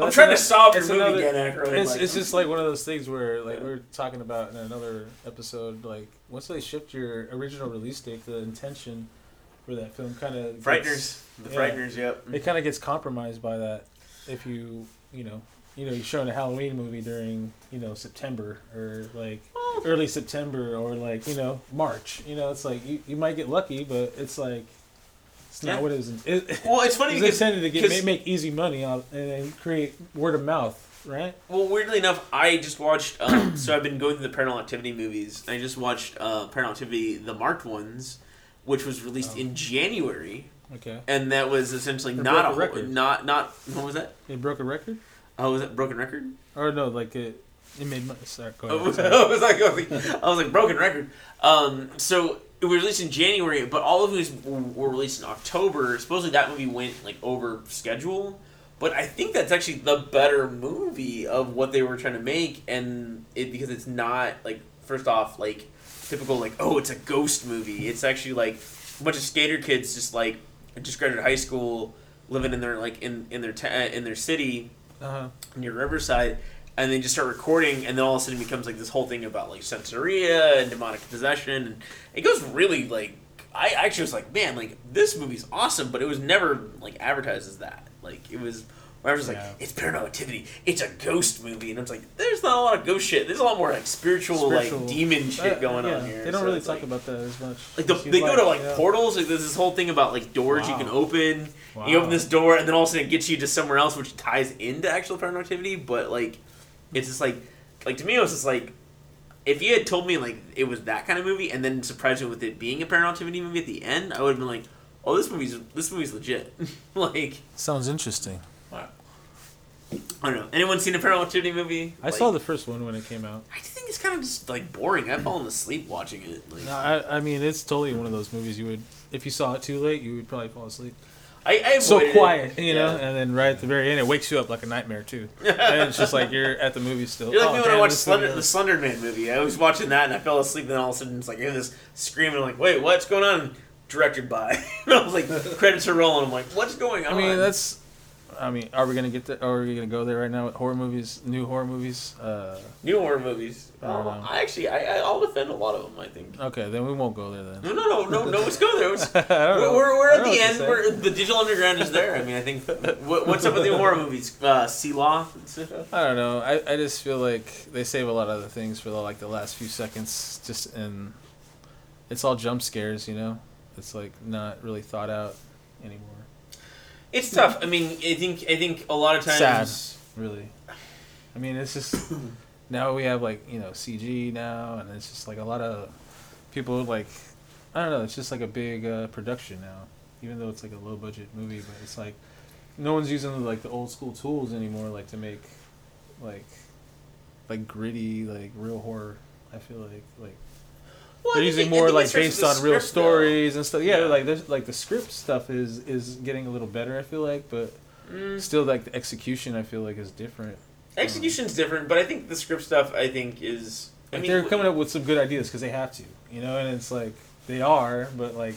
I'm trying to solve your it's movie another- again, Aykroyd. It's, like- it's just like one of those things where like Yeah. we were talking about in another episode. Like once they shift your original release date, the intention for that film kind of Frighteners, the yeah. Frighteners, yep. It kind of gets compromised by that if you you know you know you're showing a Halloween movie during you know September or like early September or like you know March. You know it's like you, you might get lucky, but it's like it's not Yeah. what it was. It, Well, it's funny it was because intended to get make, easy money on and then create word of mouth, right? Well, weirdly enough, I just watched. Um, so I've been going through the Paranormal Activity movies. I just watched uh, Paranormal Activity: The Marked Ones, which was released Oh. in January, Okay, and that was essentially It not a record. not not what was that? it broke a record, Oh, was it Broken Record? or no, like it it made money. Sorry, go ahead. was, sorry. Like, I was like, I was like, broken record. Um, so it was released in January, but all of these were released in October. Supposedly that movie went like over schedule, but I think that's actually the better movie of what they were trying to make, and it because it's not like first off like typical like oh it's a ghost movie. It's actually like a bunch of skater kids just like just graduated high school, living in their like in in their ta- in their city Uh-huh. near Riverside, and they just start recording, and then all of a sudden it becomes like this whole thing about like Santeria and demonic possession, and it goes really like I actually was like, man, like this movie's awesome, but it was never like advertised as that. Like it was. I was like, Yeah. it's paranormal activity. It's a ghost movie, and it's like, there's not a lot of ghost shit. There's a lot more like spiritual, Spiritual. like demon shit Uh, going yeah, on here. They don't So really talk like, about that as much. like the, they go to like yeah. portals. Like there's this whole thing about like doors you can open. You open this door, and then all of a sudden it gets you to somewhere else, which ties into actual paranormal activity. But like, it's just like like to me, it was just like if you had told me like it was that kind of movie, and then surprised me with it being a Paranormal Activity movie at the end, I would have been like, oh, this movie's this movie's legit. like Sounds interesting. I don't know. Anyone seen a Paranormal Activity movie? I Like, saw the first one when it came out. I think it's kind of just like boring. I've fallen asleep watching it. Like, No, I, I mean, it's totally one of those movies you would, if you saw it too late, you would probably fall asleep. I, I So it. quiet, you know, Yeah. and then right at the very end, it wakes you up like a nightmare too. and it's just like you're at the movie still. You're like Oh, me when I damn, watched Slender, the Slender Man movie. I was watching that and I fell asleep. Then all of a sudden, it's like I hear this screaming. I'm like, "Wait, what's going on?" Directed by. and I was like, credits are rolling. I'm like, "What's going on?" I mean, that's. I mean, are we gonna get there? Are we gonna go there right now with horror movies, new horror movies? Uh, new horror movies. I know. I actually, I, I, I'll defend a lot of them. I think. okay, then we won't go there then. No, no, no, no, no. Let's go there. Let's-. We're, we're I at the end. We're, the digital underground is there. I mean, I think. What, what's up with the horror movies? Uh, Law. I don't know. I, I just feel like they save a lot of other things for the, like the last few seconds, just and it's all jump scares, you know. It's like not really thought out anymore. It's tough. I mean, I think I think a lot of times. Sad. Really. I mean, it's just now we have like you know CG now, and it's just like a lot of people like I don't know. It's just like a big uh, production now, even though it's like a low budget movie, but it's like no one's using like the old school tools anymore, like to make like like gritty like real horror. I feel like like Well, they're using more like based on real script, though. stories and stuff. Yeah, Yeah. like there's like the script stuff is is getting a little better. I feel like, but Mm. still like the execution I feel like is different. Execution's different, but I think the script stuff I think is. I Like mean, they're coming up with some good ideas because they have to, you know, and it's like they are, but like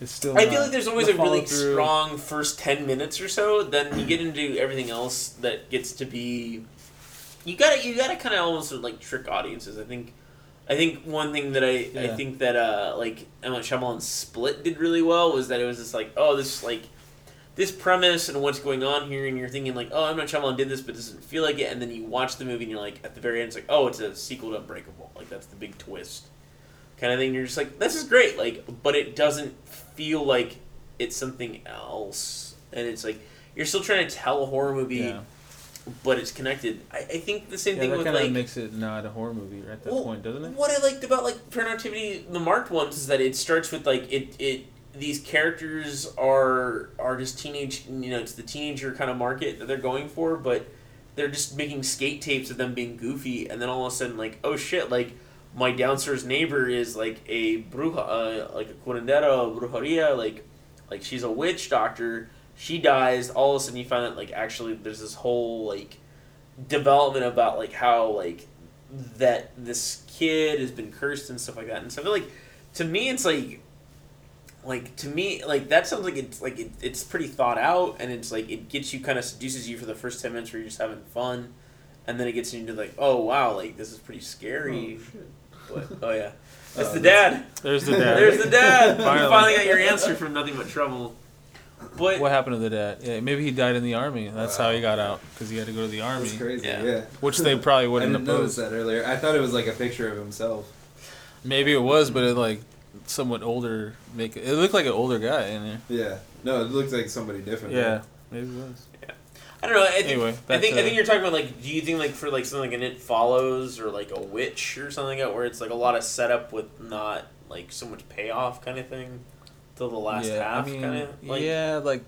it's still. I feel like there's always the a really follow-through. strong first ten minutes or so. Then you get into everything else that gets to be. You gotta you gotta kind of almost like trick audiences. I think. I think one thing that I, I think that uh like Emma Shyamalan's Split did really well was that it was just like oh this like this premise and what's going on here and you're thinking like oh Emma Shyamalan did this but it doesn't feel like it and then you watch the movie and you're like at the very end it's like oh it's a sequel to Unbreakable. Like that's the big twist kind of thing. You're just like this is great like but it doesn't feel like it's something else. And it's like you're still trying to tell a horror movie Yeah, but it's connected I, I think the same yeah thing that with kind of like makes it not a horror movie at that Well, point, doesn't it? What I liked about like Paranormal Activity, the marked ones, is that it starts with like it it these characters are are just teenage you know it's the teenager kind of market that they're going for, but they're just making skate tapes of them being goofy, and then all of a sudden like oh shit like my downstairs neighbor is like a bruja uh, like a curandera brujeria like like she's a witch doctor she dies all of a sudden you find out like actually there's this whole like development about like how like that this kid has been cursed and stuff like that. And so I feel like to me it's like like to me like that sounds like it's like it, it's pretty thought out and it's like it gets you kind of seduces you for the first 10 minutes where you're just having fun. And then it gets you into like oh wow like this is pretty scary. Oh, but, oh yeah. That's Oh, uh, the that's- dad. There's the dad. there's the dad. You Finally. finally got your answer from nothing but trouble but What happened to the dad? Yeah, maybe he died in the army. That's how he got out because he had to go to the army, That's crazy. Yeah. Yeah. which they probably wouldn't didn't have notice posed. that earlier. I thought it was like a picture of himself. Maybe it was, but it like somewhat older. Make it, it looked like an older guy in there. Yeah. No, it looks like somebody different. Yeah, maybe it was. Yeah. I don't know. I think, Anyway, I back think I think you're talking about like, do you think like for like something like an It Follows or like a Witch or something like that, where it's like a lot of setup with not like so much payoff kind of thing till the last yeah, half I mean, kind of like. yeah, like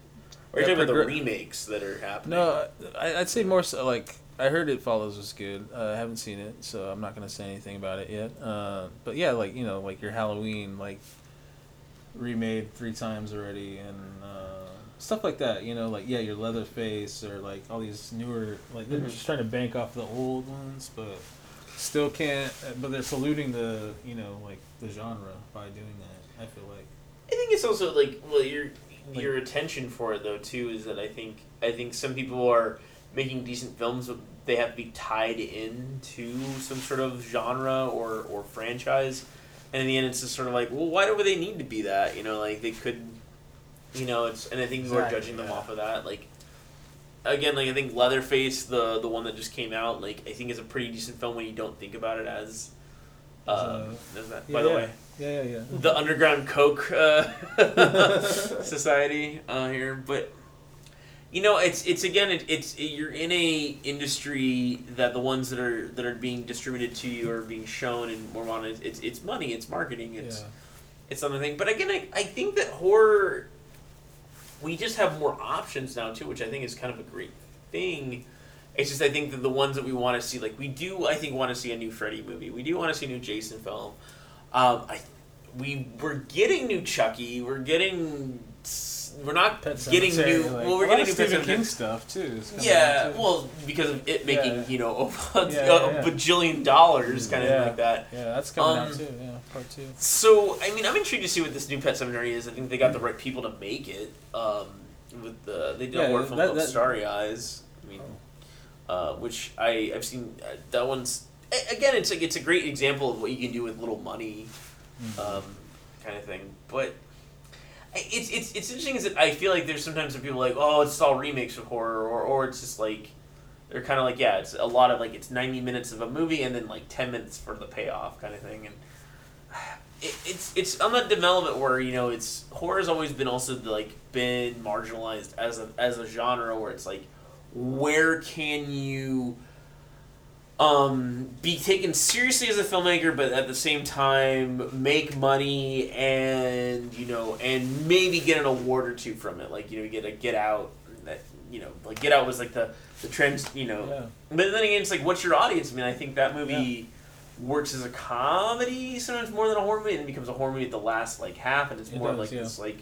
Or that talking about the remakes that are happening. No, I, I'd say more so like I heard it follows was good. Uh, I haven't seen it, so I'm not gonna say anything about it yet. Uh, but yeah, like you know, like your Halloween, like remade three times already, and uh, stuff like that. You know, like yeah, your Leatherface or like all these newer, like they're just trying to bank off the old ones, but still can't. But they're saluting the you know like the genre by doing that. I feel like. I think it's also like well your Like- your attention for it though too is that I think I think some people are making decent films but they have to be tied into some sort of genre or or franchise and in the end it's just sort of like well why do they need to be that you know like they could you know it's and I think we're Exactly, judging them yeah. off of that like again like I think Leatherface the the one that just came out like I think is a pretty decent film when you don't think about it as uh, as that, by the yeah. way Yeah, yeah, yeah. the underground coke uh, society uh, here but You know, it's it's again, it, it's you're in a industry that the ones that are that are being distributed to you are being shown and more on. It's it's money, it's marketing, it's Yeah. it's something. thing. But again, I, I think that horror, we just have more options now too, which I think is kind of a great thing. It's just I think that the ones that we want to see, like we do, I think want to see a new Freddy movie. We do want to see a new Jason film. Um, I we we're getting new Chucky. We're getting. We're not Pet getting new. like, well, we're getting new Stephen. King stuff too. Yeah, too. well, because of it making Yeah. you know a, Yeah, yeah, bajillion dollars, kind of like that. yeah, that's coming um, out too. Yeah, part two. So, I mean, I'm intrigued to see what this new Pet Sematary is. I think they got the right people to make it. Um, with the they did a film that- called that- Starry Eyes. I mean, uh, which I I've seen. Uh, that one's again, it's like it's a great example of what you can do with little money, um, kind of thing. But it's it's it's interesting is that I feel like there's sometimes some people like, oh, it's all remakes of horror, or or it's just like. They're kind of like yeah, it's a lot of like it's ninety minutes of a movie and then like ten minutes for the payoff kind of thing, and it, it's it's on that development where you know it's horror's always been also like been marginalized as a as a genre where it's like where can you um be taken seriously as a filmmaker but at the same time make money and you know and maybe get an award or two from it like you know you get a get out that you know like get out was like the the trends you know Yeah. but then again, it's like, what's your audience? I mean, I think that movie works as a comedy sometimes more than a horror movie, and becomes a horror movie at the last like half, and it's It more does, like yeah. this like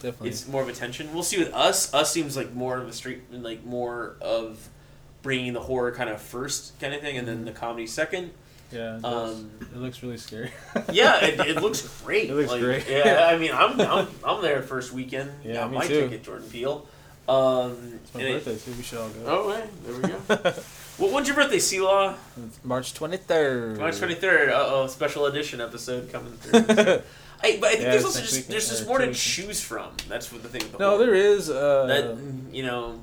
Definitely. it's more of a tension. We'll see with us. Us seems like more of a street, like more of bringing the horror kind of first kind of thing, and then the comedy second. yeah. It. Um, it looks really scary. Yeah, it, it looks great. It looks Like, great. Yeah, I mean, I'm I'm, I'm there first weekend. Yeah, Yeah, me my too. ticket, Jordan Peele. Um, It's my and it- birthday too. We should all go. Oh, right, there we go. well, when's your birthday, Selah? It's March twenty third. March twenty third. Uh oh, special edition episode coming through. I, but I think Yeah, there's also just weekend, there's just more to choose from. That's what the thing. With the No, horror. there is. Uh, that you know.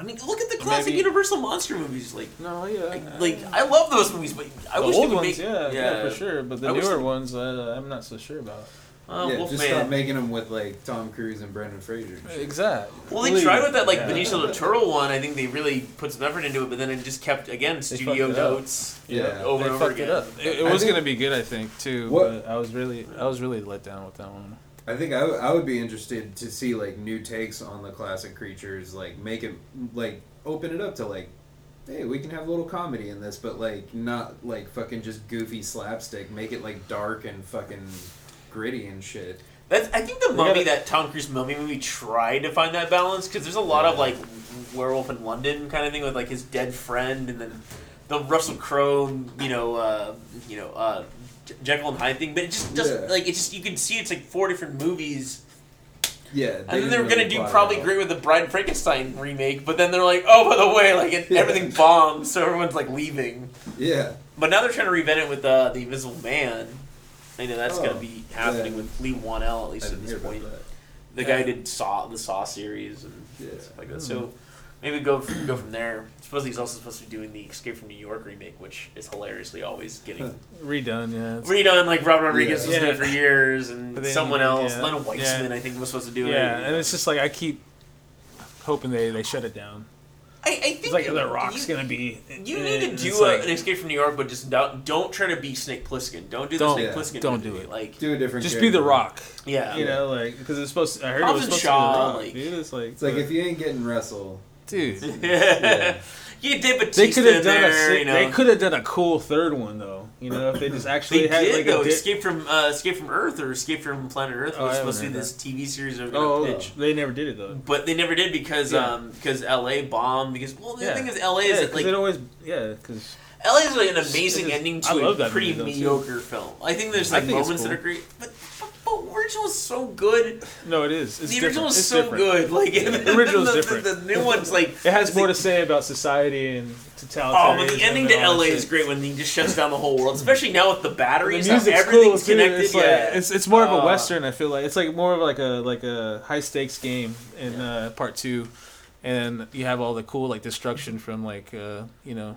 I mean, look at the classic Maybe- Universal monster movies. Like, no, yeah. like, like, I love those movies, but I the wish old they would ones, make. yeah, yeah, for sure. But the I newer they- ones, uh, I'm not so sure about. Uh, yeah, just stop making them with like Tom Cruise and Brendan Fraser. Exactly. Well, they tried with that like Yeah. Benicio del Toro one. I think they really put some effort into it, but then it just kept again studio fucked up. notes Yeah. over they and over again. it up. It, it was think- gonna be good, I think, too. What- But I was really, I was really let down with that one. I think I, w- I would be interested to see like new takes on the classic creatures, like make it like open it up to like, hey, we can have a little comedy in this, but like not like fucking just goofy slapstick. Make it like dark and fucking gritty and shit. That's, I think the They Mummy, gotta- that Tom Cruise Mummy movie, tried to find that balance because there's a lot of like werewolf in London kind of thing with like his dead friend and then the Russell Crowe, you know, uh, you know, uh, J- Jekyll and Hyde thing. But it just doesn't Yeah. like it. Just you can see it's like four different movies, Yeah, and then they were really gonna do probably great with the Bride and Frankenstein remake. But then they're like, oh, by the way, like it, Yeah. everything bombed, so everyone's like leaving. Yeah, But now they're trying to reinvent it with uh, the Invisible Man. I know that's Oh, gonna be happening yeah. with Leigh Whannell at least at this point. The Yeah. guy did Saw the Saw series and Yeah. stuff like that. So maybe go from, go from there. Supposedly he's also supposed to be doing the Escape from New York remake, which is hilariously always getting Redone, yeah. Redone. Like Robert Rodriguez Yeah. was doing Yeah. it for years, and then someone else, yeah. Len Wiseman, Yeah. I think was supposed to do it. yeah, and it's just like I keep hoping they, they shut it down. I, I think It's like The Rock's you, gonna be. You in need it, to do a, like, an Escape from New York, but just don't, don't try to be Snake Plissken. Don't do the Don't- Snake yeah, Plissken. don't do it. Like Do a different. just be The. Rock. yeah, You know, like because it's supposed. To, I heard Hobbs it was supposed Shaw, to be The Rock, like- dude. It's like, It's like if you ain't getting Russell, dude. yeah. You did Bautista They could have in done a. there, sick- you know. They could have done a cool third one though. You know, if they just actually They had did like though. a. di- Escape from uh, Escape from Earth or Escape from Planet Earth Oh, was haven't supposed to be heard this TV series they were gonna oh, pitch, they never did it though. but they never did because Yeah. um because L.A. bombed because well the Yeah. thing is L.A. Yeah, is 'cause like it always. Yeah, because L.A. is like an amazing It is- ending to a pretty movie, though, too. mediocre film. I think there's like think it's moments that are great, but, but, but original is so good. no, it is. It's the original different. is It's so different. good. Like The original is different. The, the new one's like It has more like, to say about society and Oh, but the ending to all LA is great when he just shuts down the whole world, especially now with the The batteries. how music's everything's cool connected. It's like yeah, it's it's more of a Uh, western. I feel like it's like more of like a like a high stakes game in uh, part two, and you have all the cool like destruction from like uh, you know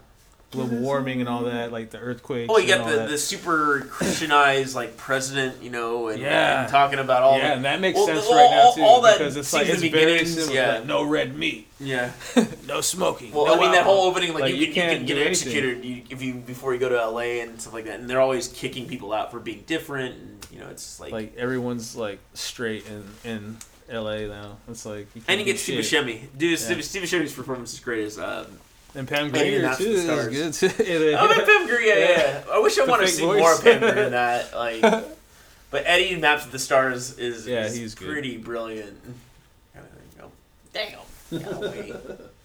global warming and all that, like the earthquakes. Oh, you got the, that. the super Christianized like president, you know, and, Yeah. and talking about all yeah, the, and that makes Well, sense all- right now all- too, all that because it's like it's very yeah. Like, no red meat, yeah. no smoking. Well, no I mean that whole opening, like, Like, you, you you can get anything. executed you, if you before you go to LA and stuff like that, and they're always kicking people out for being different, and you know, it's like, like everyone's like straight in in L.A. now. It's like you and can't you get Steve. Buscemi. Dude, Yeah. Steve, Steve Buscemi's performance is great as. Um, and Pam Maybe Grier that's too the is good. too. oh, and Pam Grier, yeah, yeah, yeah. I wish I The wanted to see voice. more of Pam Grier in that. Like, but Eddie Maps of the Stars is, Yeah, is he's good. pretty brilliant. Kind of go, damn.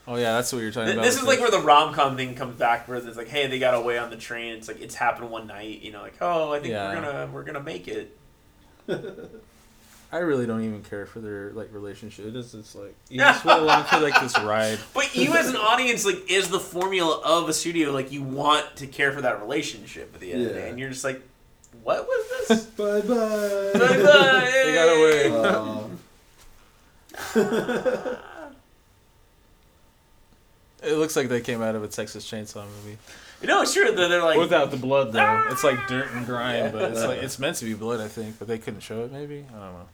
Oh yeah, that's what you're talking Th- about. This is like the- where the rom com thing comes back, where it's like, hey, they got away on the train. It's like it's happened one night, you know, like oh, I think Yeah. we're gonna we're gonna make it. I really don't even care for their like relationship. It is just like you just went along for like this ride. But you as an audience, like, is the formula of a studio like you want to care for that relationship at the end of the day, and you're just like, what was this? Bye bye. Bye-bye. They got away. Um, It looks like they came out of a Texas Chainsaw movie You know, sure, they're, they're like, without the blood though. It's like dirt and grime, Yeah. but it's like it's meant to be blood, I think, but they couldn't show it. Maybe I don't know.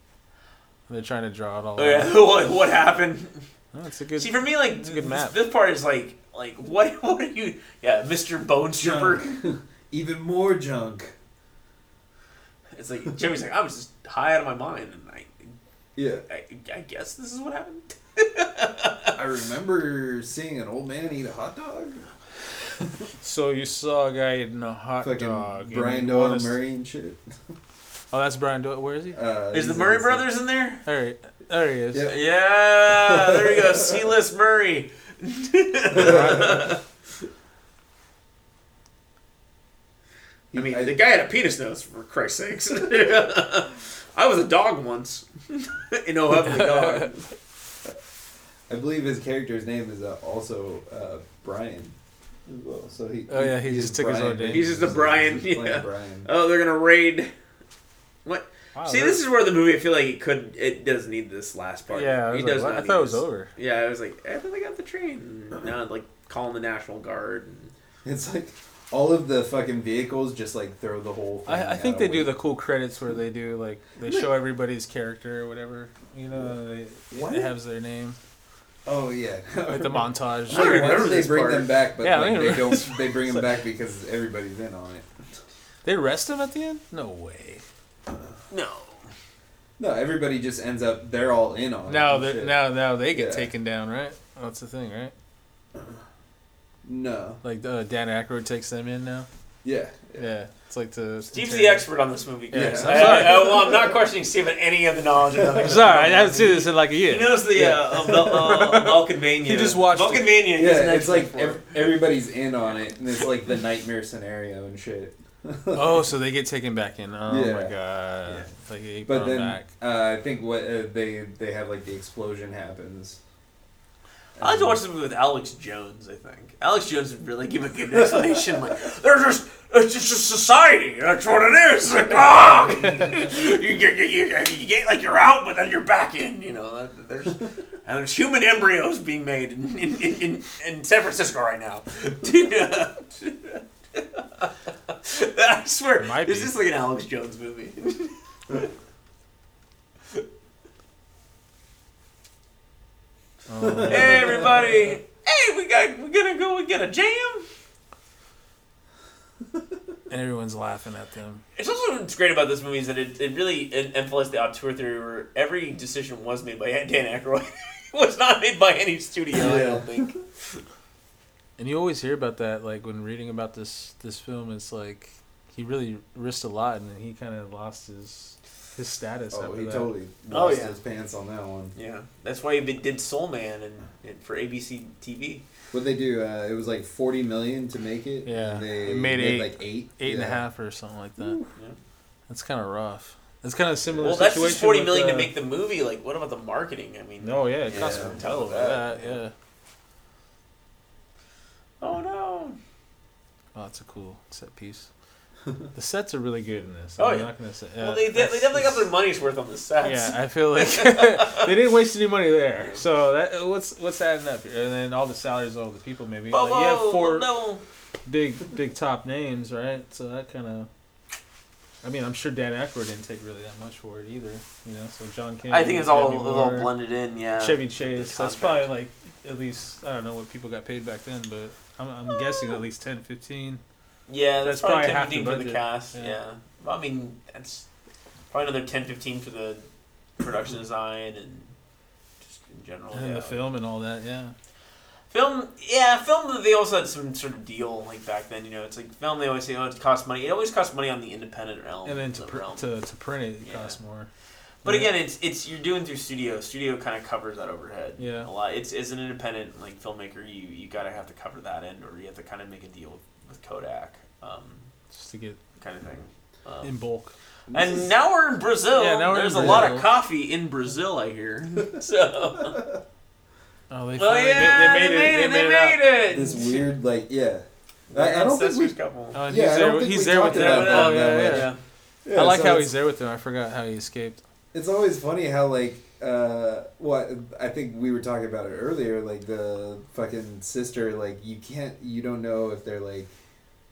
They're trying to draw it all. oh, yeah, out. what, what happened? Oh, it's a good. See, for me, like It's a good this, map. this part is like, like what? What are you? Yeah, Mr. Bone Stripper. Even more junk. It's like Jimmy's like, I was just high out of my mind, and I, Yeah. I, I guess this is what happened. I remember seeing an old man eat a hot dog. So you saw a guy eating a hot Fucking dog. and Brian you Doyle wanna- Murray and shit. Oh, that's Brian Doyle. Where is he? Uh, Is the Murray in brothers in there? There, he, there he is. Yeah. Yeah, there you go, C-list Murray. I mean, I- the guy had a penis nose, for Christ's sakes. I was a dog once. in Oh Heavenly Dog. I believe his character's name is uh, also uh, Brian as well. So he. Oh, yeah, he he's just took his own name. He's just a Brian, He's yeah. Brian. Oh, they're gonna raid. What? Wow, See, this is where the movie. I feel like it could. It does need this last part. Yeah, I, it was like, does what? I need thought it was this. over. Yeah, I was like, I thought they got the train. Now, like calling the National Guard. And, It's like all of the fucking vehicles just like throw the whole. Thing I, I think out they of do the cool credits where they do like they show everybody's character or whatever. You know, they, What? it has their name, Oh yeah. like the montage. I don't remember they this bring part. them back? But Yeah, like, they don't. They bring them back because everybody's in on it. They arrest him at the end? No way. No. No, everybody just ends up. They're all in on it. Now and they now now they get Yeah. taken down, right? That's the thing, right? No. Like uh, Dan Aykroyd takes them in now. Yeah. Yeah, it's like the. Steve's the expert on this movie. Yeah. I'm sorry. I- I- well, I'm not questioning Steve on any of the knowledge. Of I'm sorry, I haven't seen this in like a year. He knows the uh, uh, Vul- uh, Valkenvania. He just watched it. Valkenvania. he's an Yeah, it's like ev- everybody's in on it, and it's like the nightmare scenario and shit. Oh, so they get taken back in. Oh Yeah. my god! Yeah. Like they But then back. uh, I think what uh, they they have like the explosion happens. I like to watch this movie with Alex Jones. I think Alex Jones would really give a good explanation. like, they're just. It's just a society. That's what it is. Like, ah! you, get, you, you, you get like you're out, but then you're back in. You know, there's and there's human embryos being made in in, in, in, in San Francisco right now. I swear, It might this be. is like an Alex Jones movie. Oh. hey everybody! Hey, we got we gonna go. We get a jam. and everyone's laughing at them. It's also what's great about this movie is that it, it really en- emphasized the auteur theory where every decision was made by Dan Aykroyd. it was not made by any studio, I don't think. And you always hear about that, like when reading about this this film. It's like he really risked a lot, and then he kind of lost his his status. Oh, after he that. totally Oh, lost yeah. his pants on that one. Yeah, that's why he did Soul Man and, and for ABC TV. What did they do? Uh, it was like forty million to make it. Yeah. and they It made eight- like eight, eight and a half or something like that. Yeah. That's kind of rough. It's kind of similar. Well, that's situation just forty with, million uh, to make the movie. Like, what about the marketing? I mean, No, yeah, it costs Yeah, a on of of that. that, Yeah. Oh no. Oh, that's a cool set piece. the sets are really good in this. Oh, I'm yeah. not gonna say. well, uh, they, de- they definitely got their money's worth on the sets. Yeah, I feel like they didn't waste any money there. So that what's what's adding up here? And then all the salaries of all the people maybe. Whoa, Like, you have four no. big big top names, right? So that kind of. I mean, I'm sure Dan Aykroyd didn't take really that much for it either. You know, so John Candy. I think it's all, it's all blended in. Yeah. Chevy Chase. That's probably like at least I don't know what people got paid back then, but I'm, I'm guessing at least 10, 15. Yeah, That's that's, probably probably 10, half the 15 for the cast. Yeah. Yeah. Well, I mean, that's probably another 10, 15 for the production design and just in general. and yeah. the film and all that. Yeah. Film, yeah, film. They also had some sort of deal like back then. You know, it's like film. They always say, "Oh, it costs money." It always costs money on the independent realm. And then to pr- realm. to, to print it, it Yeah. costs more. But again, it's it's you're doing through studio. Studio kind of covers that overhead. Yeah. A lot. It's as an independent like filmmaker, you you gotta have to cover that end, or you have to kind of make a deal with, with Kodak, um, just to get kind of thing. Um, in bulk. and now we're in Brazil. Yeah, now we're in There's a lot of coffee in Brazil, I hear. so. Oh, they Oh yeah, they, they made it. They made, it. out. it. This weird, like, yeah. I, I don't think we. Incestuous couple. Oh, Yeah, he's I there. don't think he's we there with them. Oh, yeah, that yeah. Yeah, I like so how he's there with them. I forgot how he escaped. It's always funny how like uh what I think we were talking about it earlier like the fucking sister like you can't you don't know if they're like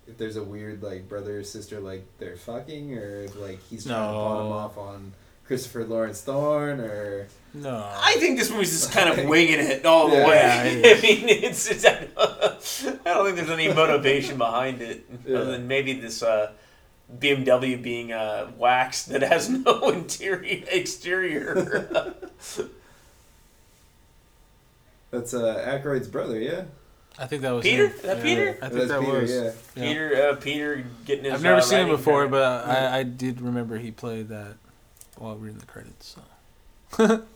if there's a weird like brother or sister like they're fucking or if like he's trying to bottom No. off on Christopher Lawrence Thorne or No. I think this movie's just kind of winging it all the Yeah, way. it I mean, it's, it's I don't think there's any motivation behind it Yeah. other than maybe this uh, BMW being uh, waxed that has no interior exterior. that's uh Aykroyd's brother yeah I think that was Peter? him. That Yeah, Peter? I think That's that Peter, was. yeah Yeah. Peter, uh, Peter getting his. I've never uh, seen him before, credit. but I, I did remember he played that while reading the credits. So.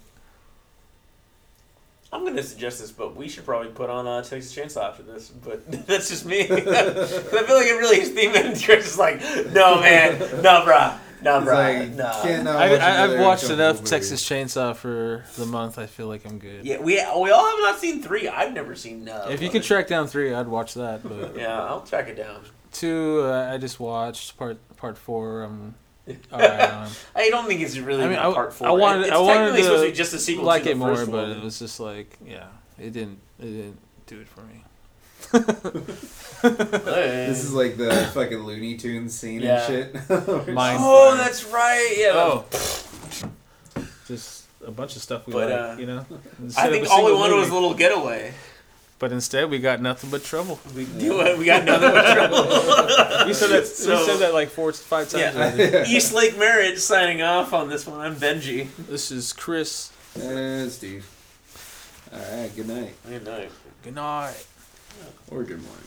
I'm going to suggest this, but we should probably put on uh, Texas Chainsaw after this. But that's just me. I feel like it really is theme, and Chris is like, "No, man, no, bruh, no, He's bruh, like, no." I, watch I, I've watched enough movie. Texas Chainsaw for the month. I feel like I'm good. Yeah, we we all have not seen three. I've never seen. Uh, If you one. could track down three, I'd watch that. But Yeah, I'll track it down. two, uh, I just watched part part four. I'm alright. I don't think it's really I mean, I- part four. I wanted- it's I wanted technically supposed to to be just a sequel like to the it more, first but one. it was just like, yeah, it didn't it didn't do it for me. This is like the fucking Looney Tunes scene Yeah. and shit Mine- oh, that's right. Yeah. Oh, just a bunch of stuff we But, like, uh, you know. I Instead of think all we single wanted was a little getaway. But instead, we got nothing but trouble. We do it. We got nothing but trouble. We said that. So- we said that like four, five times. Yeah. East Lake Marriage signing off on this one. I'm Benji. This is Chris. uh, Steve all right good night Good night. Good night. or good morning